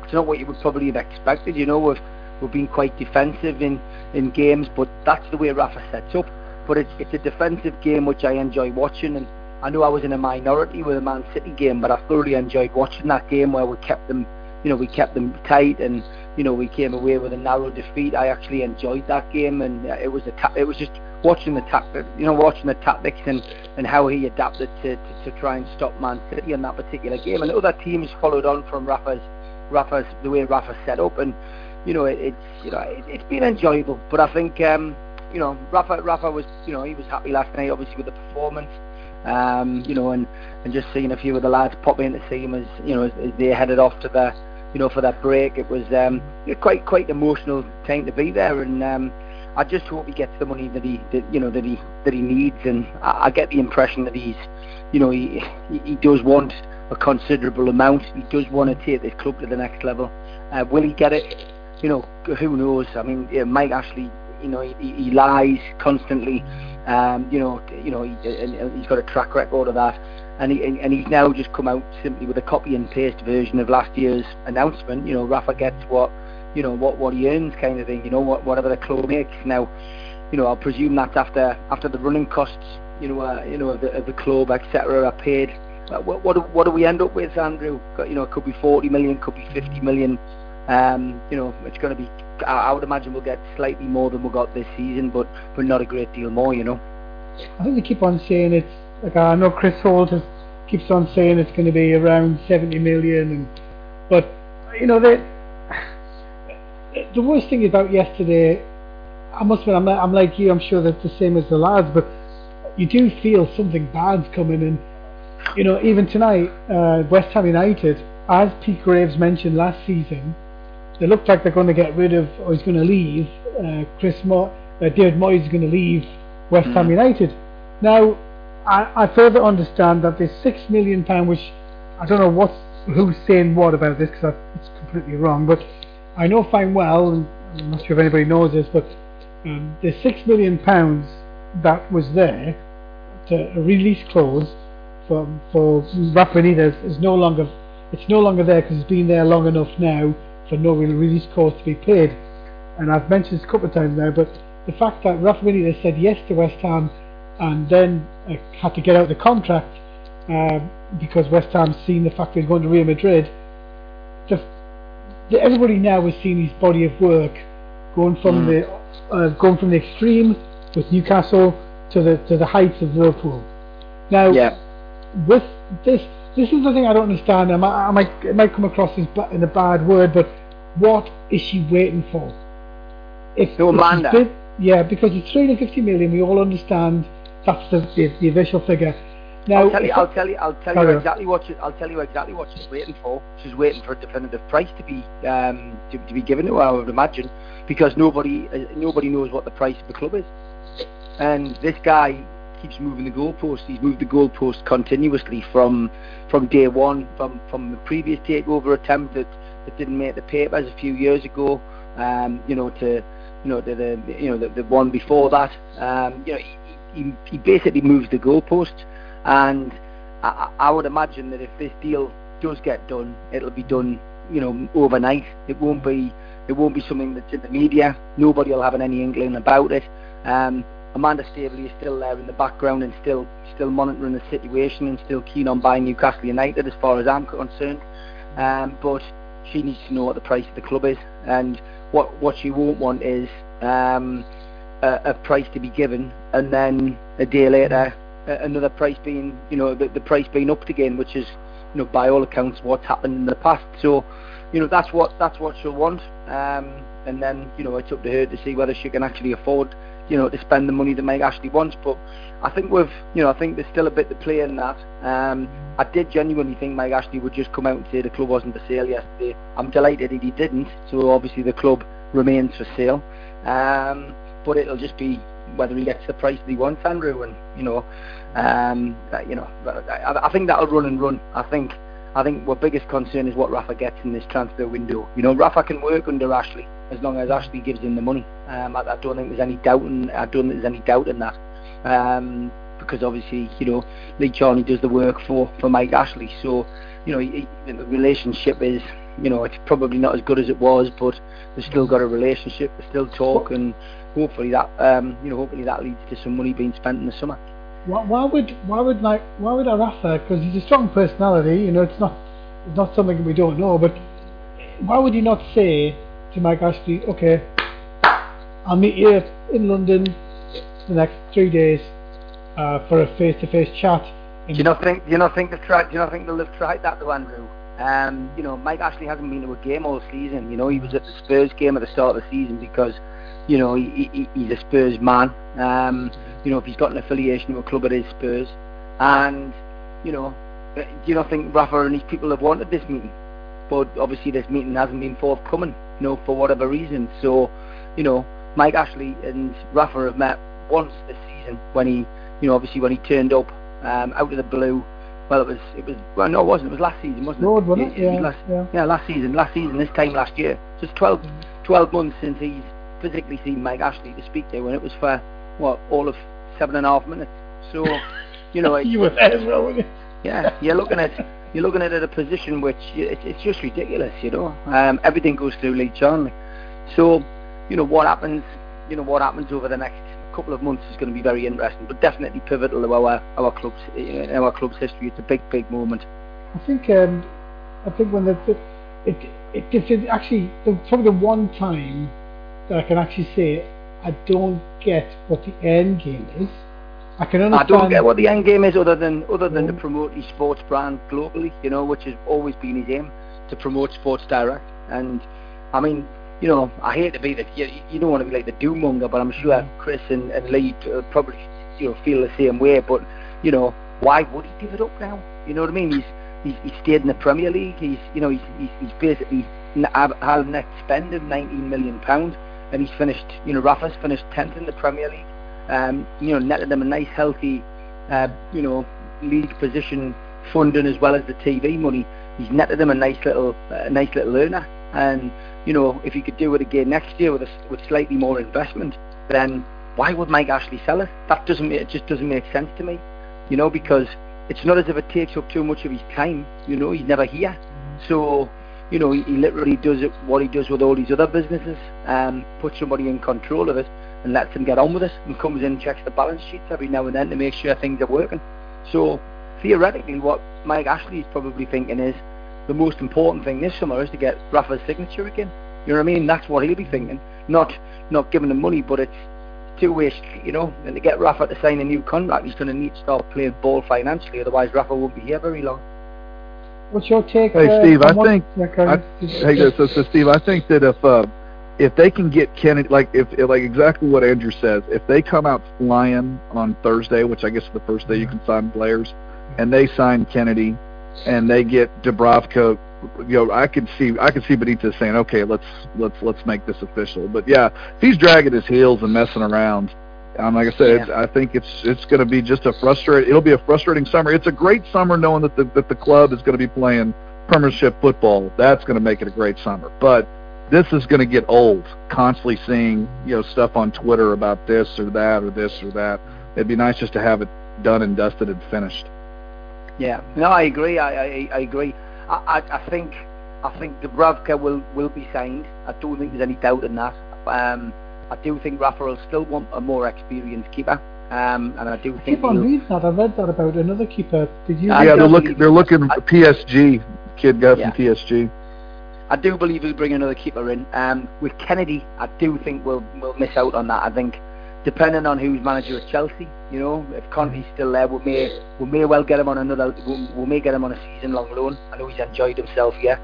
it's not what you would probably have expected. You know we've we've been quite defensive in in games, but that's the way Rafa sets up. But it's it's a defensive game which I enjoy watching, and I know I was in a minority with the Man City game, but I thoroughly enjoyed watching that game where we kept them, you know, we kept them tight, and you know we came away with a narrow defeat. I actually enjoyed that game, and it was a ta- it was just watching the tactics, you know, watching the tactics and, and how he adapted to, to, to try and stop Man City in that particular game. And other teams followed on from Rafa's Rafa's the way Rafa set up, and you know, it, it's you know it, it's been enjoyable. But I think um, you know Rafa Rafa was you know he was happy last night, obviously with the performance. Um, you know, and and just seeing a few of the lads pop in to see him as you know as, as they headed off to the you know for that break, it was um, quite quite emotional time to be there, and um, I just hope he gets the money that he that, you know that he that he needs, and I, I get the impression that he's you know he he does want a considerable amount. He does want to take this club to the next level. Uh, will he get it? you know, who knows? I mean, yeah, Mike Ashley, you know, he, he lies constantly. Um, you know, you know, he, he's got a track record of that, and he and he's now just come out simply with a copy and paste version of last year's announcement. You know, Rafa gets what, you know, what what he earns, kind of thing. You know, what whatever the club makes. Now, you know, I'll presume that's after after the running costs, you know, uh, you know, of the, of the club, etc., are paid. What, what what do we end up with, Andrew? You know, it could be 40 million, could be 50 million. Um, you know, it's going to be. I would imagine we'll get slightly more than we got this season, but but not a great deal more. You know. I think they keep on saying it's like I know Chris Holt has, keeps on saying it's going to be around 70 million, and but you know that (sighs) the worst thing about yesterday, I must admit, I'm, I'm like you. I'm sure that's the same as the lads, but you do feel something bad's coming, and you know even tonight, uh, West Ham United, as Pete Graves mentioned last season they looked like they're going to get rid of, or he's going to leave. Uh, Chris Mo- uh, David Moyes is going to leave West Ham mm. United. Now, I, I further understand that this six million pound, which I don't know what's who's saying what about this because it's completely wrong, but I know fine well, and I'm not sure if anybody knows this, but um, the six million pounds that was there to release clause for for Benitez is no longer it's no longer there because it's been there long enough now for no real release clause to be paid. And I've mentioned this a couple of times now, but the fact that Benitez said yes to West Ham and then uh, had to get out the contract uh, because West Ham seen the fact that he's going to Real Madrid, the, the, everybody now has seen his body of work going from mm. the uh, going from the extreme with Newcastle to the to the heights of Liverpool. Now, yeah. with this, this is the thing I don't understand. I might, I might, it might come across as in a bad word, but what is she waiting for? If, Amanda. Bid, yeah, because it's 350 million. We all understand that's the, the, the official figure. Now, I'll tell you, I'll tell you, I'll tell you exactly what she, I'll tell you exactly what she's waiting for. She's waiting for a definitive price to be um, to, to be given to her. I would imagine, because nobody uh, nobody knows what the price of the club is, and this guy keeps moving the goalpost. He's moved the goalpost continuously from from day one, from from the previous takeover attempt that that didn't make the papers a few years ago. Um, you know, to you know, the, the you know the, the one before that. Um, you know, he, he, he basically moves the goalposts, and I, I would imagine that if this deal does get done, it'll be done, you know, overnight. It won't be it won't be something that's in the media. Nobody will have any inkling about it. Um, Amanda Staveley is still there in the background and still still monitoring the situation and still keen on buying Newcastle United as far as I'm concerned. Um, but she needs to know what the price of the club is, and what what she won't want is um, a, a price to be given, and then a day later another price being you know the, the price being upped again, which is you know by all accounts what's happened in the past. So you know that's what that's what she'll want, um, and then you know it's up to her to see whether she can actually afford you know to spend the money that Mike Ashley wants. But I think we've you know I think there's still a bit to play in that. Um, I did genuinely think Mike Ashley would just come out and say the club wasn't for sale yesterday. I'm delighted that he didn't. So obviously the club remains for sale. Um, but it'll just be whether he gets the price that he wants, Andrew, and you know, um, you know, I, I think that'll run and run. I think I think our biggest concern is what Rafa gets in this transfer window. You know, Rafa can work under Ashley as long as Ashley gives him the money. Um, I, I, don't think there's any doubt, in, I don't think there's any doubt in that. Um, because obviously, you know, Lee Charnley does the work for, for Mike Ashley. So, you know, he, the relationship is, you know, it's probably not as good as it was, but they've still got a relationship. They still talk, and hopefully that, um, you know, hopefully that leads to some money being spent in the summer. Why, why would why would like why would Rafa? Because he's a strong personality. You know, it's not it's not something we don't know. But why would he not say to Mike Ashley, okay, I'll meet you in London the next three days uh, for a face-to-face chat? Do you not think? Do you not think they've tried? Do you not think they'll have tried that, though, Andrew? Um, you know, Mike Ashley hasn't been to a game all season. You know, he was at the Spurs game at the start of the season because, you know, he, he, he's a Spurs man. Um, you know, if he's got an affiliation with a club, it is Spurs. And, you know, do you not think Rafa and his people have wanted this meeting? But obviously this meeting hasn't been forthcoming, you know, for whatever reason. So, you know, Mike Ashley and Rafa have met once this season when he, you know, obviously when he turned up um, out of the blue. Well, it was, it was, well, no, it wasn't. It was last season, wasn't it? wasn't it? Yeah, last, yeah. yeah, last season, last season, this time last year. Just 12, 12 months since he's physically seen Mike Ashley to speak to, and it was for what all of seven and a half minutes. So, you know, (laughs) you were there as well, you? yeah, you're looking at you're looking at a position which it's, it's just ridiculous. You know, um, everything goes through Lee Charnley. So, you know what happens. You know what happens over the next couple of months is going to be very interesting, but definitely pivotal to our our club's in our club's history. It's a big, big moment. I think um, I think when the, the it, it it's actually the, probably the one time that I can actually say I don't get what the end game is. I can understand. I don't get what the end game is other than other than to promote his sports brand globally, you know, which has always been his aim to promote Sports Direct. And I mean, you know, I hate to be the you, you don't want to be like the doom monger, but I'm sure Chris and, and Lee uh, probably you know feel the same way. But you know, why would he give it up now? You know what I mean? He's he's, he's stayed in the Premier League. He's you know he's he's, he's basically had a net spend of 19 million pounds and he's finished, you know, Rafa's finished 10th in the Premier League. Um, you know, netted them a nice, healthy, uh, you know, league position funding as well as the TV money. He's netted them a nice little, uh, nice little earner. And you know, if he could do it again next year with a, with slightly more investment, then why would Mike Ashley sell it? That doesn't, it just doesn't make sense to me. You know, because it's not as if it takes up too much of his time. You know, he's never here. So you know, he, he literally does it what he does with all these other businesses, um, puts somebody in control of it and lets them get on with it and comes in and checks the balance sheets every now and then to make sure things are working. So theoretically what Mike Ashley is probably thinking is the most important thing this summer is to get Rafa's signature again. You know what I mean? That's what he'll be thinking. Not not giving him money, but it's two way you know. And to get Rafa to sign a new contract, he's going to need to start playing ball financially. Otherwise, Rafa won't be here very long. What's your take? Hey, uh, Steve, I think. I, hey, so, so Steve, I think that if uh, if they can get Kenedy, like if like exactly what Andrew says, if they come out flying on Thursday, which I guess is the first day you can sign players, and they sign Kenedy, and they get Dubravka, you know, I could see I could see Benitez saying, okay, let's let's let's make this official. But yeah, if he's dragging his heels and messing around, um, like I said, Yeah. I think it's it's going to be just a frustrating. It'll be a frustrating summer. It's a great summer knowing that the that the club is going to be playing Premiership football. That's going to make it a great summer. But this is going to get old. Constantly seeing you know stuff on Twitter about this or that or this or that. It'd be nice just to have it done and dusted and finished. Yeah, no, I agree. I I, I agree. I, I I think I think Dubravka will will be signed. I don't think there's any doubt in that. Um, I do think Rafa will still want a more experienced keeper. Um, and I do I think keep on reading that. I read that about another keeper. Did you? Yeah, they're don't looking. They're looking. PSG kid guy Yeah. from PSG. I do believe he'll bring another keeper in. Um, with Kenedy, I do think we'll we'll miss out on that. I think, depending on who's manager at Chelsea, you know, if Conte's still there, we may we may well get him on another. We, we may get him on a season-long loan. I know he's enjoyed himself here.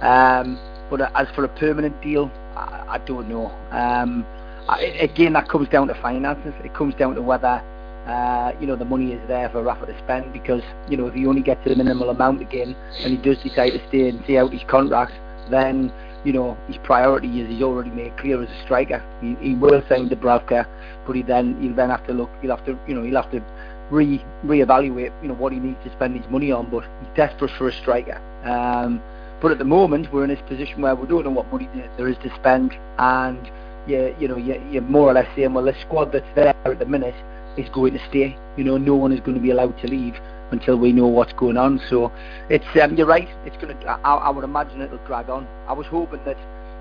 Um, but as for a permanent deal, I, I don't know. Um, I, again, that comes down to finances. It comes down to whether. Uh, you know the money is there for Rafa to spend because you know if he only gets the minimal amount again and he does decide to stay and see out his contract, then you know his priority is he's already made clear as a striker. He, he will sign Dubravka, but he then he'll then have to look. He'll have to you know he'll have to re reevaluate you know what he needs to spend his money on. But he's desperate for a striker. Um, but at the moment we're in this position where we don't know what money there- there is to spend, and you you know you, you're more or less saying well the squad that's there at the minute is going to stay. You know no one is going to be allowed to leave until we know what's going on. So it's um, you're right. It's going to. I, I would imagine it'll drag on. I was hoping that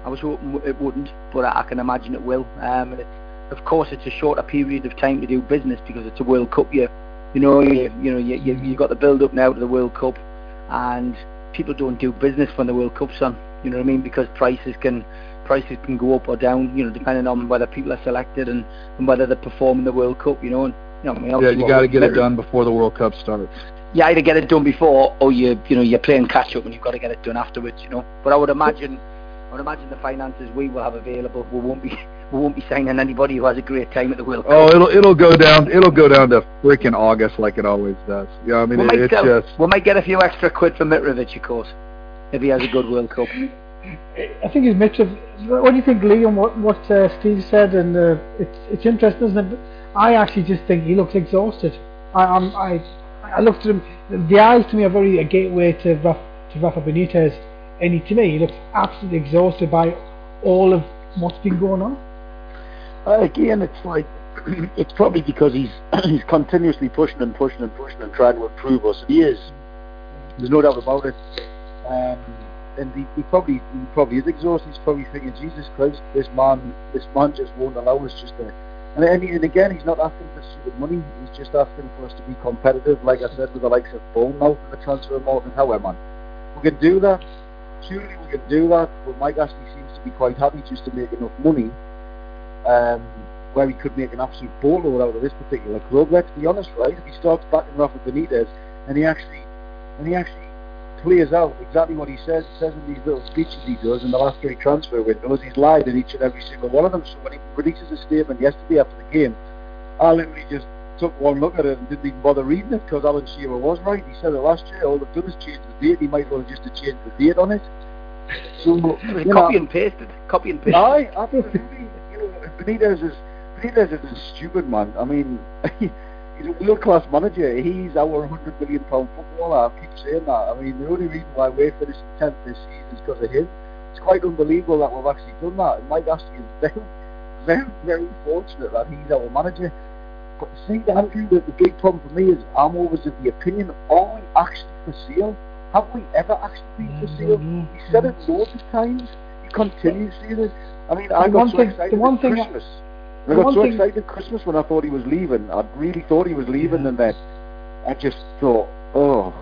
I was hoping it wouldn't, but I, I can imagine it will. Um, and it's, of course, it's a shorter period of time to do business because it's a World Cup year. You know, you, you know, you, you you've got the build up now to the World Cup, and people don't do business when the World Cup's on. You know what I mean? Because prices can prices can go up or down. You know, depending on whether people are selected and, and whether they perform in the World Cup. You know, and you know, I mean, Yeah, you got to get it done before the World Cup starts. you either get it done before or you you know you're playing catch up and you've got to get it done afterwards. You know, but I would imagine I would imagine the finances we will have available we won't be (laughs) we won't be signing anybody who has a great time at the World Cup. Oh, it'll it'll go down. It'll go down to freaking August like it always does. Yeah, I mean we it, might it's get, just. we might get a few extra quid from Mitrovic, of course, if he has a good World Cup. (laughs) I think it's Mitchell. What do you think, Liam? What what uh, Steve said, and uh, it's it's interesting, isn't it? But I actually just think he looks exhausted. I I'm, I I looked at him. The eyes to me are very a gateway to Raf, to Rafa Benitez, and he, to me he looks absolutely exhausted by all of what's been going on. Uh, again, it's like (clears throat) it's probably because he's (clears throat) he's continuously pushing and pushing and pushing and trying to improve us. He is. There's no doubt about it. Um, and he, he probably he probably is exhausted. He's probably thinking, Jesus Christ, this man this man just won't allow us just to. And, and, and again, he's not asking for stupid money. He's just asking for us to be competitive, like I said, with the likes of Bournemouth in the transfer market. However, man, we can do that. Surely we can do that. But Mike Ashley seems to be quite happy just to make enough money um, where he could make an absolute boatload out of this particular club. Let's be honest, right? If he starts backing Rafa Benitez and he actually and he actually plays out exactly what he says says in these little speeches he does in the last three transfer windows, he's lied in each and every single one of them. So when he releases a statement yesterday after the game, I literally just took one look at it and didn't even bother reading it because Alan Shearer was right. He said it last year. All they've done is change the date. He might well just have changed the date on it. So you know, Copy and pasted. Copy and pasted. Aye, absolutely. you know, Benitez is Benitez isn't stupid, man. I mean, (laughs) he's a world class manager. He's our hundred million pound footballer. I keep saying that. I mean, the only reason why we're finishing tenth this season is because of him. It's quite unbelievable that we've actually done that. And Mike Ashley is very, (laughs) very, very fortunate that he's our manager. But see, Andrew, the, the big problem for me is I'm always of the opinion: Are we actually for sale? Have we ever actually been for sale? Mm-hmm. He said it loads of times. He continues saying it. I mean, I The got one so thing- excited the one thing Christmas. I the got so thing- excited Christmas when I thought he was leaving. I really thought he was leaving, Yeah. and then I just thought, oh,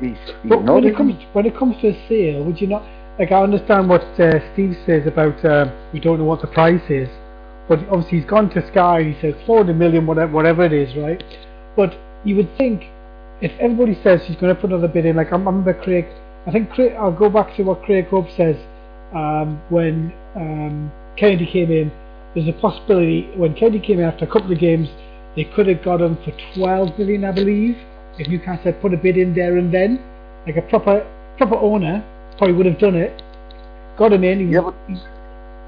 he's, he's But not. when it comes when it comes to a sale, would you not like? I understand what uh, Steve says about um, we don't know what the price is, but obviously he's gone to Sky. And he says forty million, whatever, whatever it is, right? But you would think if everybody says he's going to put another bid in, like I remember Craig. I think Craig, I'll go back to what Craig Hope says um, when um, Kennedy came in. There's a possibility when Kenedy came in after a couple of games, they could have got him for 12 million, I believe. If Newcastle had put a bid in there and then, like a proper proper owner probably would have done it. Got him in. Yeah, but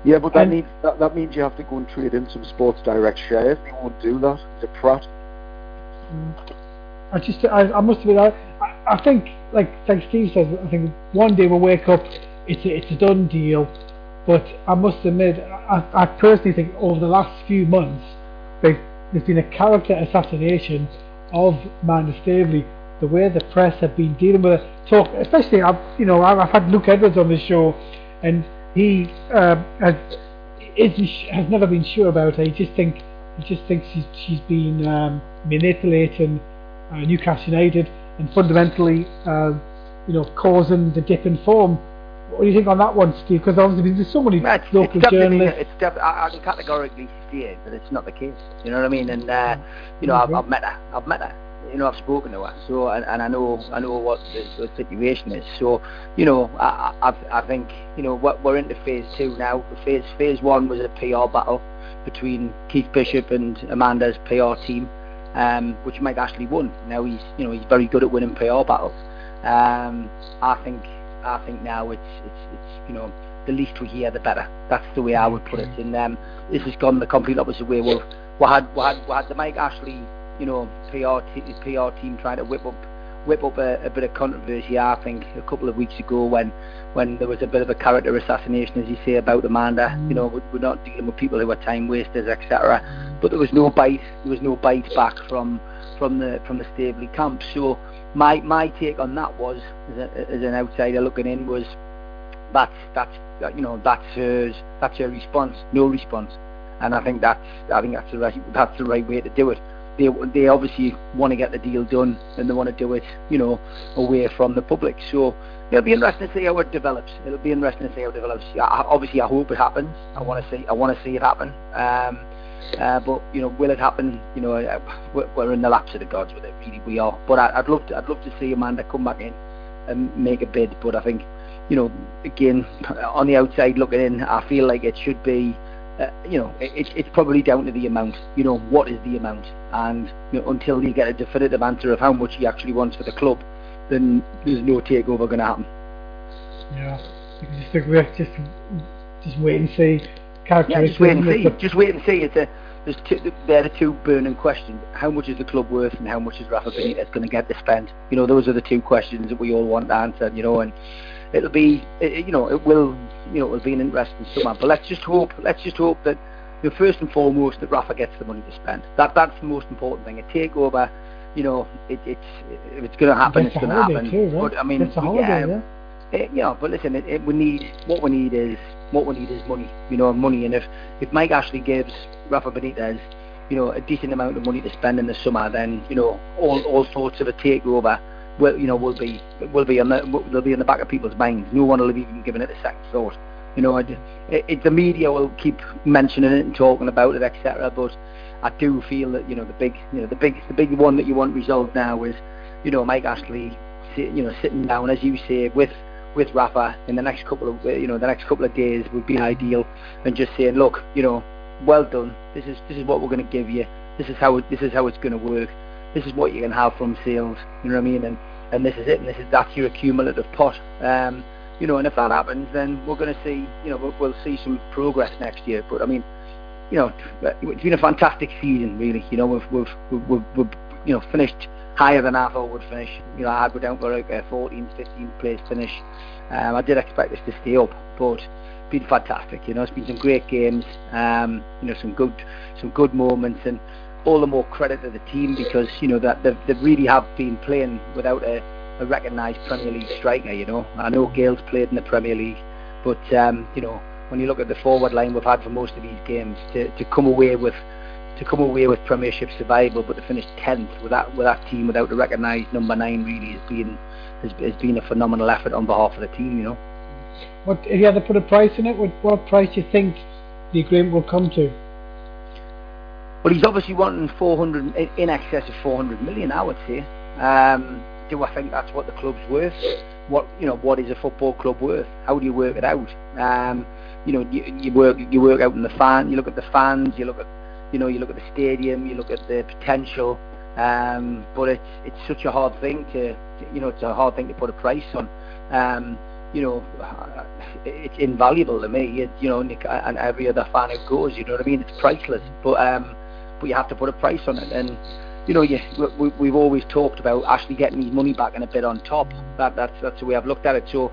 yeah, but that means that, that means you have to go and trade in some Sports Direct shares. He won't do that. He's a prat. I just I, I must admit I, I I think like like Steve says I think one day we'll wake up it's a, it's a done deal But I must admit, I, I personally think over the last few months, there's been a character assassination of Amanda Staveley. The way the press have been dealing with it, talk, especially I've, you know I've, I've had Luke Edwards on the show, and he uh, has has never been sure about her. He just think he just thinks she's she's been um, manipulating uh, Newcastle United and fundamentally, uh, you know, causing the dip in form. What do you think on that one, Steve? Because obviously there's so many it's, local it's journalists. It's def- I, I can categorically say that it's not the case. You know what I mean? And uh, you know, I've, I've met her. I've met her. You know, I've spoken to her. So, and, and I know, I know what the, the situation is. So, you know, I, I, I think, you know, we're into phase two now. Phase phase one was a PR battle between Keith Bishop and Amanda's PR team, um, which Mike Ashley won. Now he's, you know, he's very good at winning PR battles. Um, I think I think now it's it's it's you know the least we hear the better. That's the way I would put it. And um, this has gone the complete opposite way. We've, we had we had we had the Mike Ashley you know PR t- PR team trying to whip up whip up a, a bit of controversy. I think a couple of weeks ago when when there was a bit of a character assassination, as you say about Amanda. Mm. You know, we're, we're not dealing with people who are time wasters, etc. But there was no bite. There was no bite back from from the from the Staveley camp. So my my take on that was, as, an outsider looking in, was that's that's you know that's her that's her response, no response, and I think that's I think that's the right that's the right way to do it. They they obviously want to get the deal done and they want to do it you know away from the public. So it'll be interesting to see how it develops. It'll be interesting to see how it develops. I, obviously, I hope it happens. I want to see I want to see it happen. Um, uh, but you know, will it happen? You know, uh, we're in the laps of the gods with it. Really, we are. But I, would love to. I'd love to see Amanda come back in and make a bid. But I think, you know, again, (laughs) on the outside looking in, I feel like it should be. Uh, you know, it, it's probably down to the amount. You know, what is the amount? And you know, until you get a definitive answer of how much he actually wants for the club, then there's no takeover going to happen. Yeah, just just just wait and see yeah, just wait and see. Just wait and see. It's a there's two, they're the two burning questions. How much is the club worth, and how much is Rafa Benitez going to get to spend? You know, those are the two questions that we all want answered. You know, and it'll be, it, you know, it will, you know, it'll be an interesting summer. But let's just hope, let's just hope that, you know, first and foremost, that Rafa gets the money to spend. That that's the most important thing. A takeover, you know, it, it's if it's going to happen, it's, it's going to happen. Too, right? But I mean, it's a holiday, yeah. yeah. It, you know, but listen, it, it, we need what we need is what we need is money, you know, money. And if, if Mike Ashley gives Rafa Benitez, you know, a decent amount of money to spend in the summer, then you know, all all sorts of a takeover will you know will be will be on the will be in the back of people's minds. No one will have even given it a second thought. You know, it, it, the media will keep mentioning it and talking about it, etc. But I do feel that you know the big you know the big the big one that you want resolved now is you know Mike Ashley, you know, sitting down as you say with with Rafa in the next couple of you know the next couple of days would be ideal, and just saying, look, you know, well done. This is this is what we're going to give you. This is how this is how it's going to work. This is what you can have from sales. You know what I mean? And and this is it. And this is that's your accumulative pot. Um, you know, and if that happens, then we're going to see, you know, we'll, we'll see some progress next year. But I mean, you know, it's been a fantastic season, really. You know, we've we've we've, we've you know finished higher than I thought would finish. You know, I go down for a 14th, 15th place finish. Um, I did expect this to stay up, but it's been fantastic. You know, it's been some great games. Um, you know, some good, some good moments, and all the more credit to the team because you know that they really have been playing without a, a recognised Premier League striker. You know, I know Gayle's played in the Premier League, but um, you know, when you look at the forward line we've had for most of these games, to, to come away with to come away with Premiership survival, but to finish tenth with that with that team without a recognised number nine really has been has, has been a phenomenal effort on behalf of the team. You know. What if you had to put a price in it? What, what price do you think the agreement will come to? Well, he's obviously wanting 400 in excess of 400 million. I would say. Um, do I think that's what the club's worth? What you know, what is a football club worth? How do you work it out? Um, you know, you, you work you work out in the fan. You look at the fans. You look at you know, you look at the stadium, you look at the potential, um, but it's it's such a hard thing to, you know, it's a hard thing to put a price on. Um, you know, (sighs) it's invaluable to me. It, you know, and every other fan who goes, you know what I mean. It's priceless, but um, but you have to put a price on it. And you know, you, we, we've always talked about actually getting his money back and a bit on top. That that's that's the way I've looked at it. So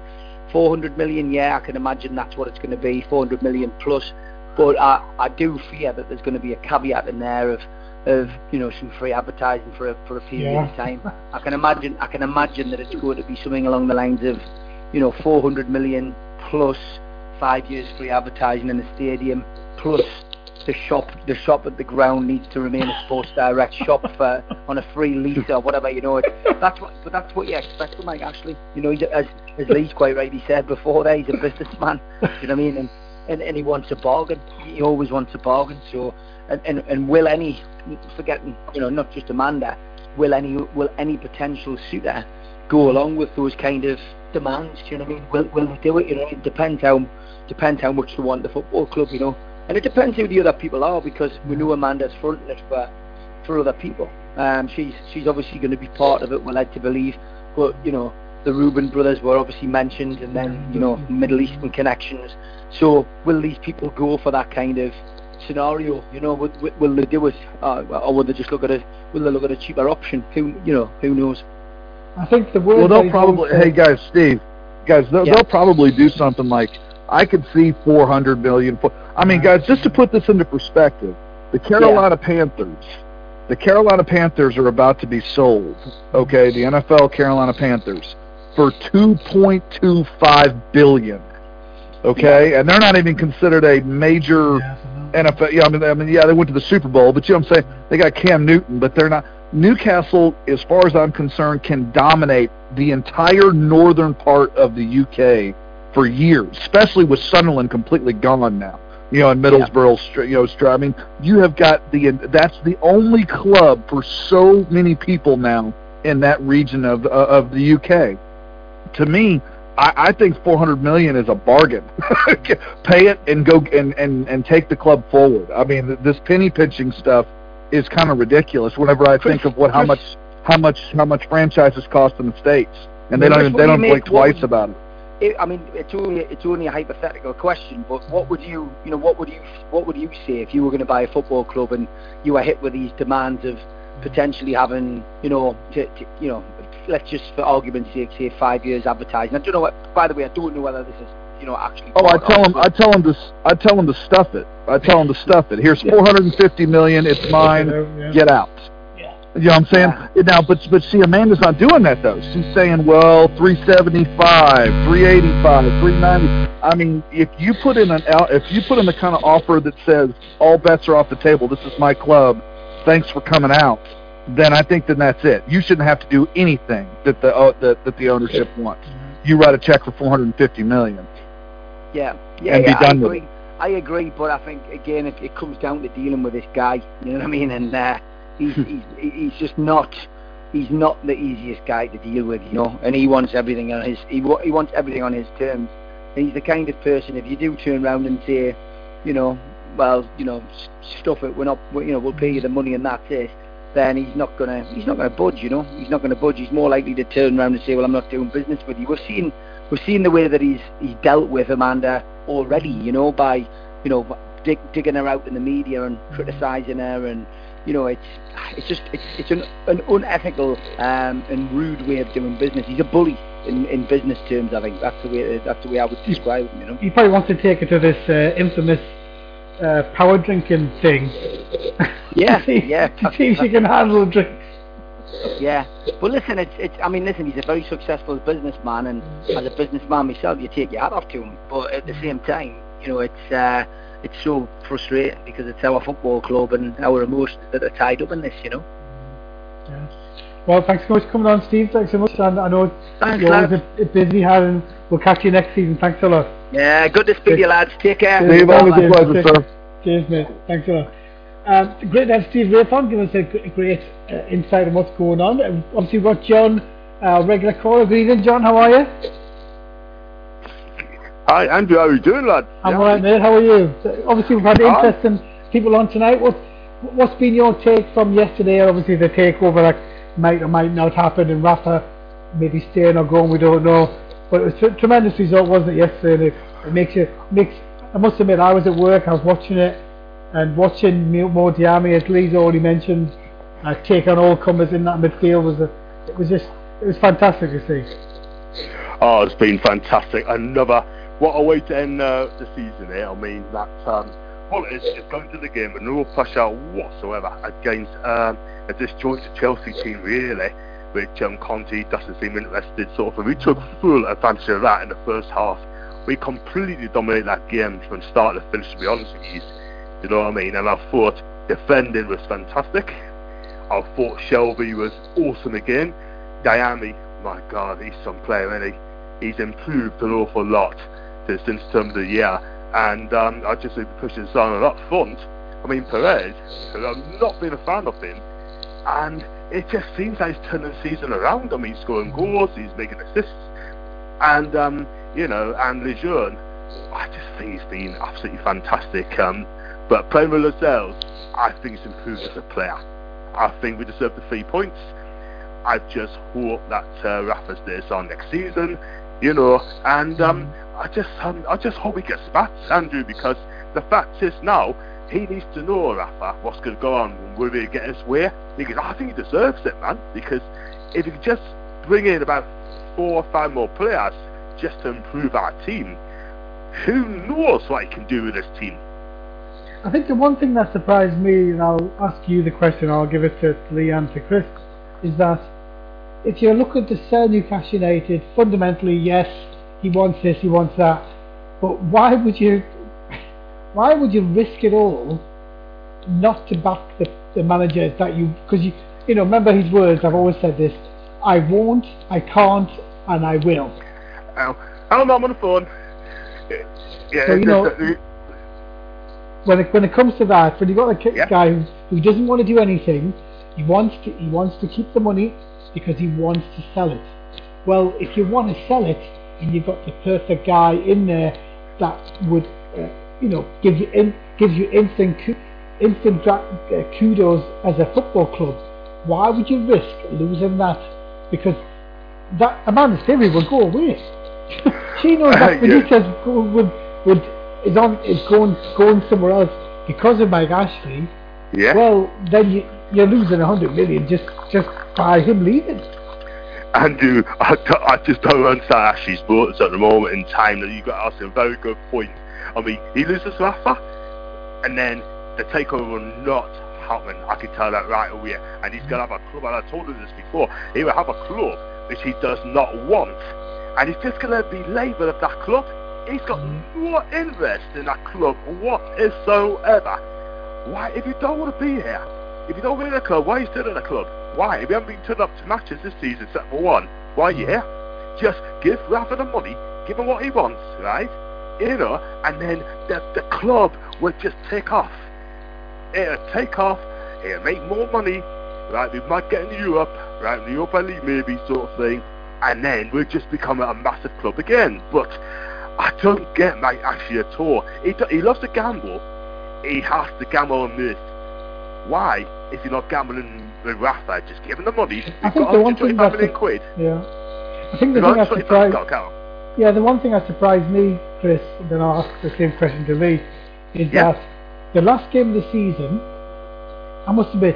400 million, yeah, I can imagine that's what it's going to be, 400 million plus. But I, I do fear that there's going to be a caveat in there of, of you know, some free advertising for a, for a period Yeah. of time. I can imagine, I can imagine that it's going to be something along the lines of, you know, 400 million plus five years free advertising in the stadium plus the shop the shop at the ground needs to remain a Sports Direct shop for, on a free lease or whatever. You know, it, that's what but that's what you expect from Mike Ashley. You know, he's, as as Lee's quite rightly said before, there he's a businessman. you know what I mean? And, and and he wants a bargain. He always wants a bargain. So and and, and will any forgetting you know not just Amanda, will any will any potential suitor go along with those kind of demands? Do you know what I mean? Will will they do it? You know, it depends how depends how much they want the football club. You know. And it depends who the other people are because we know Amanda's fronting it for for other people. Um, she's she's obviously going to be part of it. We're led to believe, but you know the Reuben brothers were obviously mentioned, and then you know Middle Eastern connections. So will these people go for that kind of scenario? You know, will, will- will they do it, uh, or will they just look at a will they look at a cheaper option? Who you know who knows? I think the word. Well, they'll probably. Hey, guys, Steve, guys, they'll, Yeah. they'll probably do something like I could see 400 million. For, I mean, guys, just to put this into perspective, the Carolina Panthers, the Carolina Panthers are about to be sold. Okay, the NFL Carolina Panthers for 2.25 billion. Okay, and they're not even considered a major. Yeah, NFL. Yeah, I mean, I mean, yeah, they went to the Super Bowl, but you know what I'm saying? They got Cam Newton, but they're not. Newcastle, as far as I'm concerned, can dominate the entire northern part of the UK for years, especially with Sunderland completely gone now. You know, in Middlesbrough, Str- you know, I mean, you have got the. That's the only club for so many people now in that region of uh, of the UK. To me, I, I think 400 million is a bargain. (laughs) Pay it and go and, and, and take the club forward. I mean, this penny pinching stuff is kind of ridiculous. Whenever I think of what how much how much how much franchises cost in the states, and they don't they don't do think twice would- about it. it, I mean, it's only it's only a hypothetical question, but what would you you know what would you what would you say if you were going to buy a football club and you were hit with these demands of potentially having you know to, to you know let's just for argument's sake say five years advertising. I don't know what. By the way, I don't know whether this is you know actually. Oh, I tell of them I tell them to s- I tell them to stuff it. I tell them to stuff it. Here's 450 million. It's mine. Yeah. Get out. Yeah. You know what I'm saying? Now, but but see, Amanda's not doing that though. She's saying, well, 375, 385, 390. I mean, if you put in an out, if you put in the kind of offer that says all bets are off the table, this is my club, thanks for coming out, then I think then that's it. You shouldn't have to do anything that the uh, that, that the ownership wants. You write a check for 450 million. Yeah, yeah, and be yeah, done I with agree. I agree, but I think again it, it comes down to dealing with this guy. You know what I mean? And uh, he's (laughs) he's he's just not he's not the easiest guy to deal with. You know, and he wants everything on his he he wants everything on his terms. And he's the kind of person if you do turn around and say, you know, well, you know, stuff it. We're not, you know, we'll pay you the money and that's it. Then he's not gonna he's not gonna budge. You know, he's not gonna budge. He's more likely to turn around and say, well, I'm not doing business with you. We've seen we've seen the way that he's he's dealt with Amanda already, you know, by you know dig, digging her out in the media and criticising her, and you know, it's it's just it's it's an, an unethical um, and rude way of doing business. He's a bully in, in business terms. I think that's the way that's the way I would describe him. You know. He probably wants to take it to this uh, infamous uh, power drinking thing. Yeah, (laughs) see, yeah. To (laughs) see if she can handle drinks. Yeah, but listen, it's it's. I mean, listen, he's a very successful businessman, and as a businessman myself, you take your hat off to him. But at the same time, you know, it's uh, it's so frustrating because it's our football club and our emotions that are tied up in this. You know. Yeah. Well, thanks so much for coming on, Steve. Thanks so much. And I know Thanks, you're always a, a busy hat, and we'll catch you next season. Thanks a lot. Yeah, good to speak to you, lads. Take care. Steve, always a Cheers. pleasure, sir. Cheers, mate. Thanks a lot. Um, great to have Steve Wraith on, give us a g- great uh, insight on what's going on. Um, obviously, we've got John, uh, regular caller. Good evening, John. How are you? Hi, Andrew. How are you doing, lad? I'm Yeah. alright, mate. How are you? So, obviously, we've had interesting people on tonight. What, what's been your take from yesterday? Obviously, the takeover that might or might not happen, and Rafa maybe staying or going. We don't know. But it was a tremendous result, wasn't it, yesterday? And it, it makes you makes. I must admit, I was at work. I was watching it and watching Mo as Lee's already mentioned, uh, take on all comers in that midfield was a, it was just it was fantastic to see. Oh, it's been fantastic. Another what a way to end uh, the season here. I mean, that um, well, it's, it's going to the game with no pressure whatsoever against um, a disjointed Chelsea team, really, which um, Conte doesn't seem interested. Of, we took full advantage of that in the first half. We completely dominated that game from start to finish. To be honest with you, you know what I mean. And I thought defending was fantastic. I thought Shelvey was awesome again. Diamé, my God, he's some player, isn't he? He's improved an awful lot since term of the year. And um, I just think pushing Sana up front. I mean, Perez, I've not been a fan of him. And it just seems like he's turning the season around. I mean, he's scoring goals, he's making assists. And, um, you know, and Lejeune, I just think he's been absolutely fantastic. Um, but playing with Lascelles, I think he's improved as a player. I think we deserve the three points. I just hope that uh, Rafa stays on next season, you know, and um, I just um, I just hope he gets back, Andrew, because the fact is now he needs to know Rafa what's going to go on will he get his way because I think he deserves it, man. Because if he could just bring in about four or five more players just to improve our team, who knows what he can do with this team? I think the one thing that surprised me, and I'll ask you the question, I'll give it to Lee and to Chris, is that if you're looking to sell Newcastle United, fundamentally, yes, he wants this, he wants that, but why would you, why would you risk it all, not to back the, the manager that you, because you, you know, remember his words. I've always said this: I won't, I can't, and I will. Oh, I'm on the phone. Yeah, So, you know, when it when it comes to that, when you've got a Yeah. guy who, who doesn't want to do anything, he wants to he wants to keep the money because he wants to sell it. Well, if you want to sell it and you've got the perfect guy in there that would, uh, you know, give you in, gives you instant instant uh, kudos as a football club, why would you risk losing that? Because that Amanda Theory will go away. (laughs) she knows that (laughs) Yeah. Benitez go- would would is on is going going somewhere else because of Mike Ashley. yeah. Well, then you, you're losing a hundred million just just by him leaving. Andrew, I just don't understand Ashley's motives at the moment in time. That you got to ask a very good point. I mean, he loses Rafa, and then the takeover will not happen. I can tell that right away. And he's gonna have a club. And I told him this before. He will have a club which he does not want, and he's just gonna be label of that club. He's got mm-hmm. no interest in that club whatsoever. Why? If you don't want to be here, if you don't want to be in the club, why are you still in the club? Why? If you haven't been turned up to matches this season, except for one, why are you mm-hmm. here? Just give Rafa the money, give him what he wants, right? You know, and then the, the club will just take off. It'll take off, it'll make more money, right? We might get into Europe, right? The Europa League maybe sort of thing, and then we'll just become a massive club again. But I don't get Mike Ashley at all. He, do- he loves to gamble. He has to gamble on this. Why? If you're not gambling with Rafa, just giving the money. I think got the one thing that's quid. Yeah. I think the thing that surprised yeah the one thing that surprised me, Chris, and then I'll ask the same question to Lee, is Yeah. that the last game of the season, I must admit,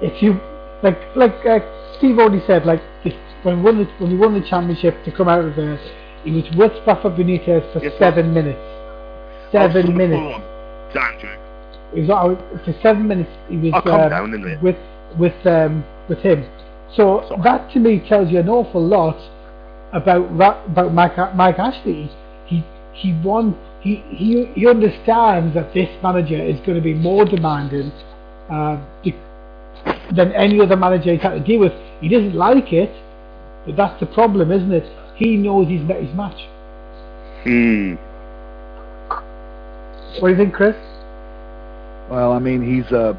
if you like like uh, Steve already said, like when we won the when we won the championship to come out of there, he was with Rafa Benitez for Yes, sir. seven minutes. Seven minutes. He was out for seven minutes. He was um, down, with with um, with him. So Sorry. that to me tells you an awful lot about about Mike, Mike Ashley. He he won. He, he he understands that this manager is going to be more demanding uh, than any other manager he's had to deal with. He doesn't like it, but that's the problem, isn't it? He knows he's met his match. Hmm. What do you think, Chris? Well, I mean, he's uh,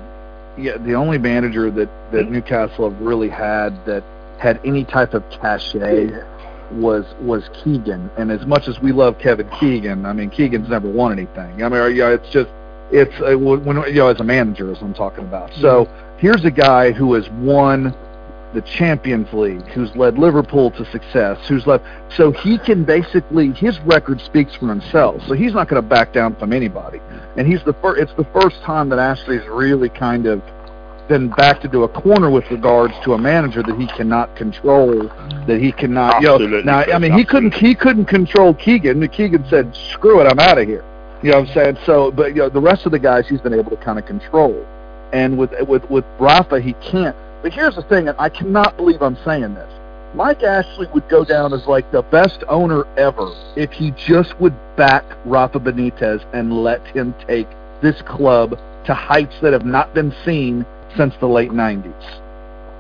yeah, the only manager that that Newcastle have really had that had any type of cachet was was Keegan. And as much as we love Kevin Keegan, I mean, Keegan's never won anything. I mean, yeah, it's just it's uh, when you know as a manager, as I'm talking about. So here's a guy who has won the Champions League, who's led Liverpool to success, who's led so he can basically his record speaks for himself. So he's not going to back down from anybody. And he's the first. It's the first time that Ashley's really kind of then backed into a corner with regards to a manager that he cannot control, that he cannot. You know, Absolutely, now, I mean, he couldn't he couldn't control Keegan. Keegan said, "Screw it, I'm out of here." You know what I'm saying? So, but you know, the rest of the guys he's been able to kind of control, and with with with Rafa he can't. But here's the thing, and I cannot believe I'm saying this. Mike Ashley would go down as like the best owner ever if he just would back Rafa Benitez and let him take this club to heights that have not been seen since the late 90s.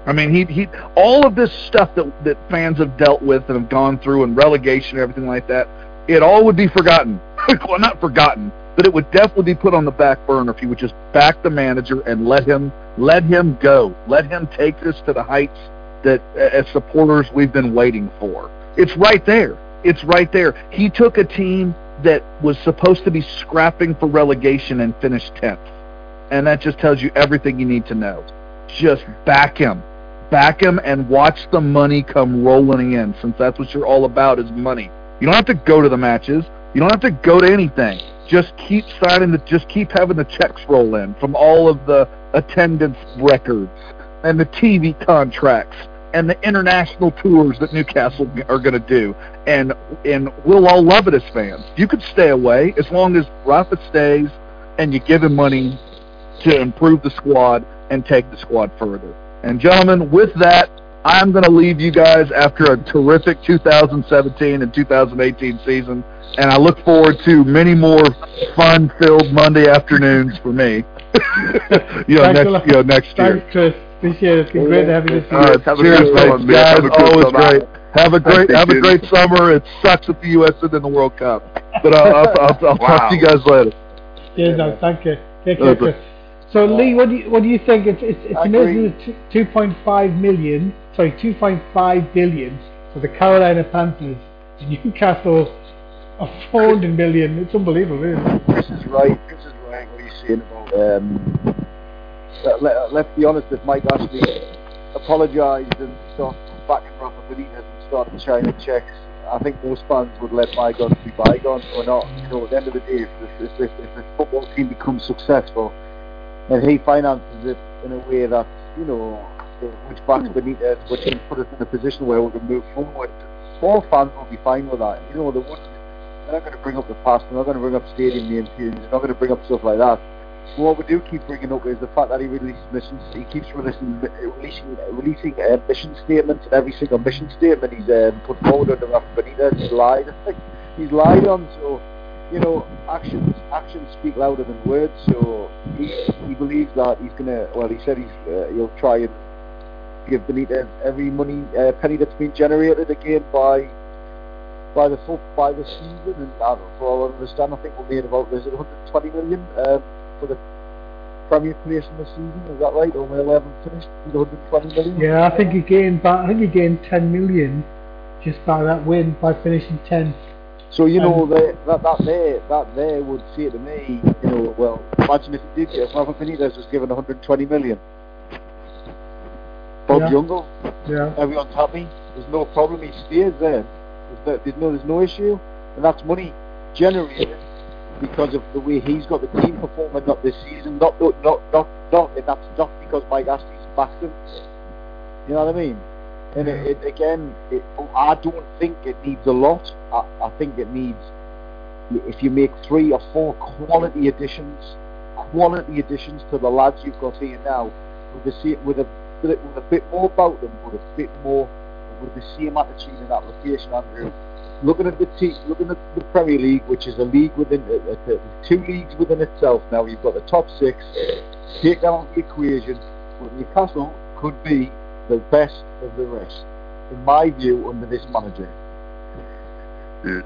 I mean, he he all of this stuff that that fans have dealt with and have gone through and relegation and everything like that, it all would be forgotten. (laughs) well, not forgotten, but it would definitely be put on the back burner if he would just back the manager and let him let him go, let him take this to the heights that as supporters we've been waiting for. It's right there. It's right there. He took a team that was supposed to be scrapping for relegation and finished 10th. And that just tells you everything you need to know. Just back him. Back him and watch the money come rolling in since that's what you're all about is money. You don't have to go to the matches. You don't have to go to anything. Just keep signing the just keep having the checks roll in from all of the attendance records and the TV contracts and the international tours that Newcastle are going to do, and and we'll all love it as fans. You could stay away as long as Rafa stays and you give him money to improve the squad and take the squad further. And gentlemen, with that, I'm going to leave you guys after a terrific 2017 and 2018 season, and I look forward to many more fun-filled Monday afternoons for me. (laughs) you know, Thanks next you know next year. Thanks, Chris. Appreciate it. It's been oh, great having you this All year. Have a cheers, good mate. one, mate. guys. Have a Always summer. great. Have a great, have a great summer. It sucks that the U.S. isn't in the World Cup, but I'll, I'll, I'll, I'll talk to you guys later. Cheers, now. Thank you. Take care, Chris. So, Lee, what do you what do you think? It's it's, it's I amazing. agree. Two point five million, sorry, two point five billion for the Carolina Panthers. Newcastle, a four hundred million. It's unbelievable, isn't it? Chris is right. This is right. What he's saying about. Um, let, let, let's be honest. If Mike Ashley apologised and started backing Rafa Benitez and started shining checks, I think most fans would let bygones be bygones or not. You know, at the end of the day, if if, if, if the football team becomes successful and he finances it in a way that you know, which backs Benitez, which can put us in a position where we can move forward, all fans will be fine with that. You know, they wouldn't. They're not going to bring up the past. They're not going to bring up stadium name changes. They're not going to bring up stuff like that. But what we do keep bringing up is the fact that he releases missions. He keeps releasing releasing releasing uh, mission statements, every single mission statement he's um, put forward under Rafa Benitez, he's lied. (laughs) he's lied on. So you know, actions actions speak louder than words. So he he believes that he's gonna. Well, he said he's uh, he'll try and give Benitez every money uh, penny that's been generated again by by the full by the season. And I for all I understand, I think we're made about is it 120 million um, for the Premier place in the season. Is that right? Where 11 finished with 120 million. Yeah, I think he gained. I think he gained ten million just by that win by finishing tenth. So you know Um, they, that that there that there would say to me, you know, well, imagine if he did get Rafa Benitez was given 120 million. Bob Yeah. Jungle, Yeah. everyone's happy. There's no problem. He stays there. There's no, there's no there's no issue, and that's money generated because of the way he's got the team performing not this season. Not not not not, not and that's not because Mike Ashley's backed him. You know what I mean? And it, it, again, it, I don't think it needs a lot. I, I think it needs if you make three or four quality additions, quality additions to the lads you've got here now, with a with a, with a bit more about them, with a bit more with the same attitude and application, Andrew. Looking at the te- looking at the Premier League, which is a league within uh, uh, two leagues within itself. Now you've got the top six. Take that out of the equation. But Newcastle could be the best of the rest, in my view, under this manager.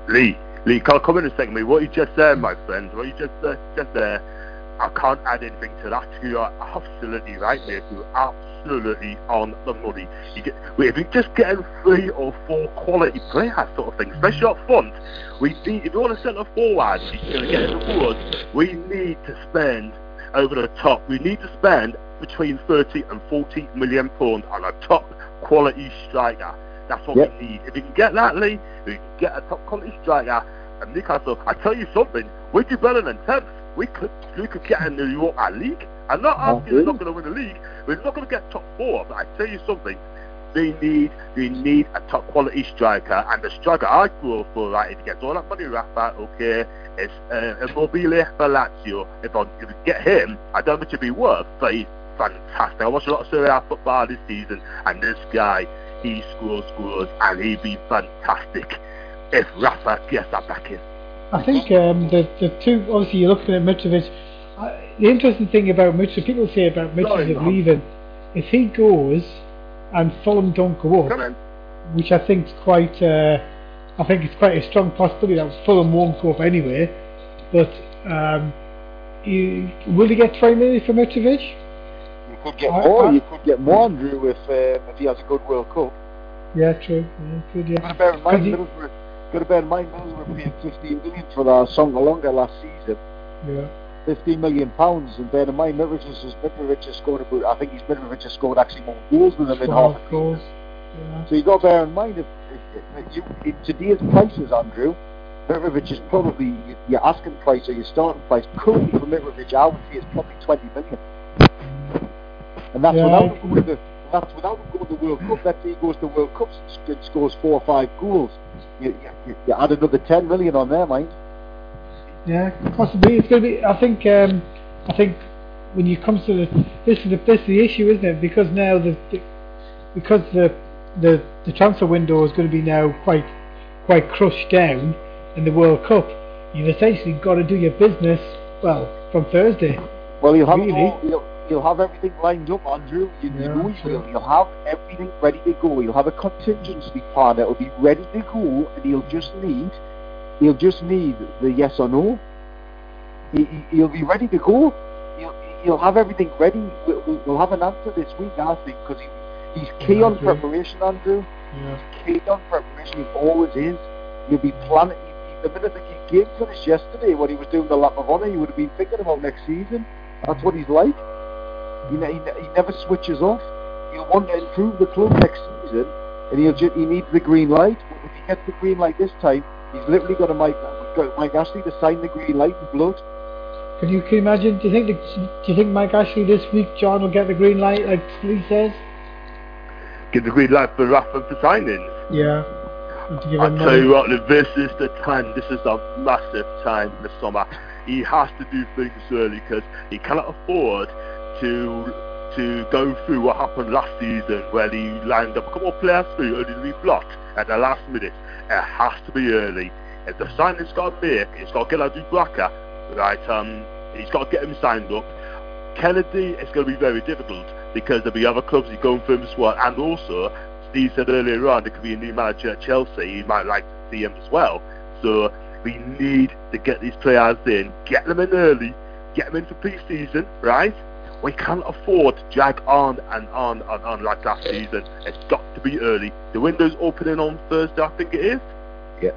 Lee, Lee, can I come in a second, mate? What you just said, my friends, what you just uh, just there, I can't add anything to that. You are absolutely right, mate. You're absolutely on the money. You get, if you just get three or four quality players, sort of thing, especially up front, we need, if you want to centre forward, you're going to get in the forwards, we need to spend over the top. We need to spend between 30 and 40 million pounds on a top quality striker. That's what Yep. we need. If you can get that, Lee, if you can get a top quality striker, and Newcastle, I tell you something, we do better than 10th. We could, we could get in the Europa League. I'm not Oh, asking they're not going to win the league. We're not going to get top four. But I tell you something, they need they need a top quality striker, and the striker I go for right if he gets all that money Rafa, okay, it's uh, Immobile for Lazio. If I if I get him, I don't know what it'd be worth, but he's fantastic. I watched a lot of Serie A football this season, and this guy, he scores scores, and he'd be fantastic if Rafa gets that back in. I think um, the the two obviously you're looking at Mitrovic. Uh, the interesting thing about Mitrovic, people say about Sorry, Mitrovic Mum. leaving, if he goes and Fulham don't go up, which I think is quite, uh, I think it's quite a strong possibility that Fulham won't go up anyway. But um, you, will he get twenty million for Mitrovic? You could get I- more. I- you could get more, Andrew, if um, if he has a good World Cup. Yeah, true. Yeah, Got yeah. to bear in mind, Middlesbrough. Got to bear in mind, Middlesbrough paid 15 million for Assombalonga last season. yeah. 15 million pounds, and bear in mind, Mitrovic has, Mitrovic has scored about. I think he's Mitrovic has scored actually more goals than him in half. Goals. Yeah. So you got to bear in mind if, if, if you in today's prices, Andrew, Mitrovic is probably your asking price or your starting price currently for Mitrovic. I would say is probably 20 million, and that's Yeah, without going to that's without going to the World Cup. Let's say he goes to the World Cup and scores four or five goals. You, you, you add another 10 million on there, mind. Yeah, possibly. It's going to be. I think. Um, I think when you comes to the this is the this is the issue, isn't it? Because now the, the because the the the transfer window is going to be now quite quite crushed down in the World Cup. You've essentially got to do your business well from Thursday. Well, you'll have Really? all, you'll, you'll have everything lined up, Andrew. You, you Yeah, know you will. You'll have everything ready to go. You'll have a contingency plan that will be ready to go, and you'll just need, you'll just need the yes or no. He'll be ready to go. You'll, you'll have everything ready. We'll, have an answer this week, I think, because he, he's key Yeah, on okay. preparation, Andrew. Yeah. Key on preparation. He always is. You'll be planning. he- he- The minute the game finished yesterday, when he was doing the lap of honour, he would have been thinking about next season. That's what he's like. He, ne- he, ne- he never switches off. He'll want to improve the club next season, and he'll ju- he needs the green light. But if he gets the green light this time, he's literally got to Mike, got Mike Ashley to sign the green light in blood. Can you, can you imagine? Do you think the, do you think Mike Ashley this week, John, will get the green light like Lee says? Give the green light for Rafa for signings. Yeah. And to I tell money. you what, this is the time. This is a massive time in the summer. He has to do things early because he cannot afford to to go through what happened last season where he lined up a couple of players through only to be blocked at the last minute. It has to be early. If the signing's got to make, it's got to get out Dubravka, right? Um, he's got to get him signed up. Kenedy, it's going to be very difficult because there'll be other clubs he's going through as well, and also Steve said earlier on there could be a new manager at Chelsea. He might like to see him as well. So we need to get these players in, get them in early, get them into pre-season, right? We can't afford to drag on and on and on like last season. It's got to be early. The window's opening on Thursday, I think it is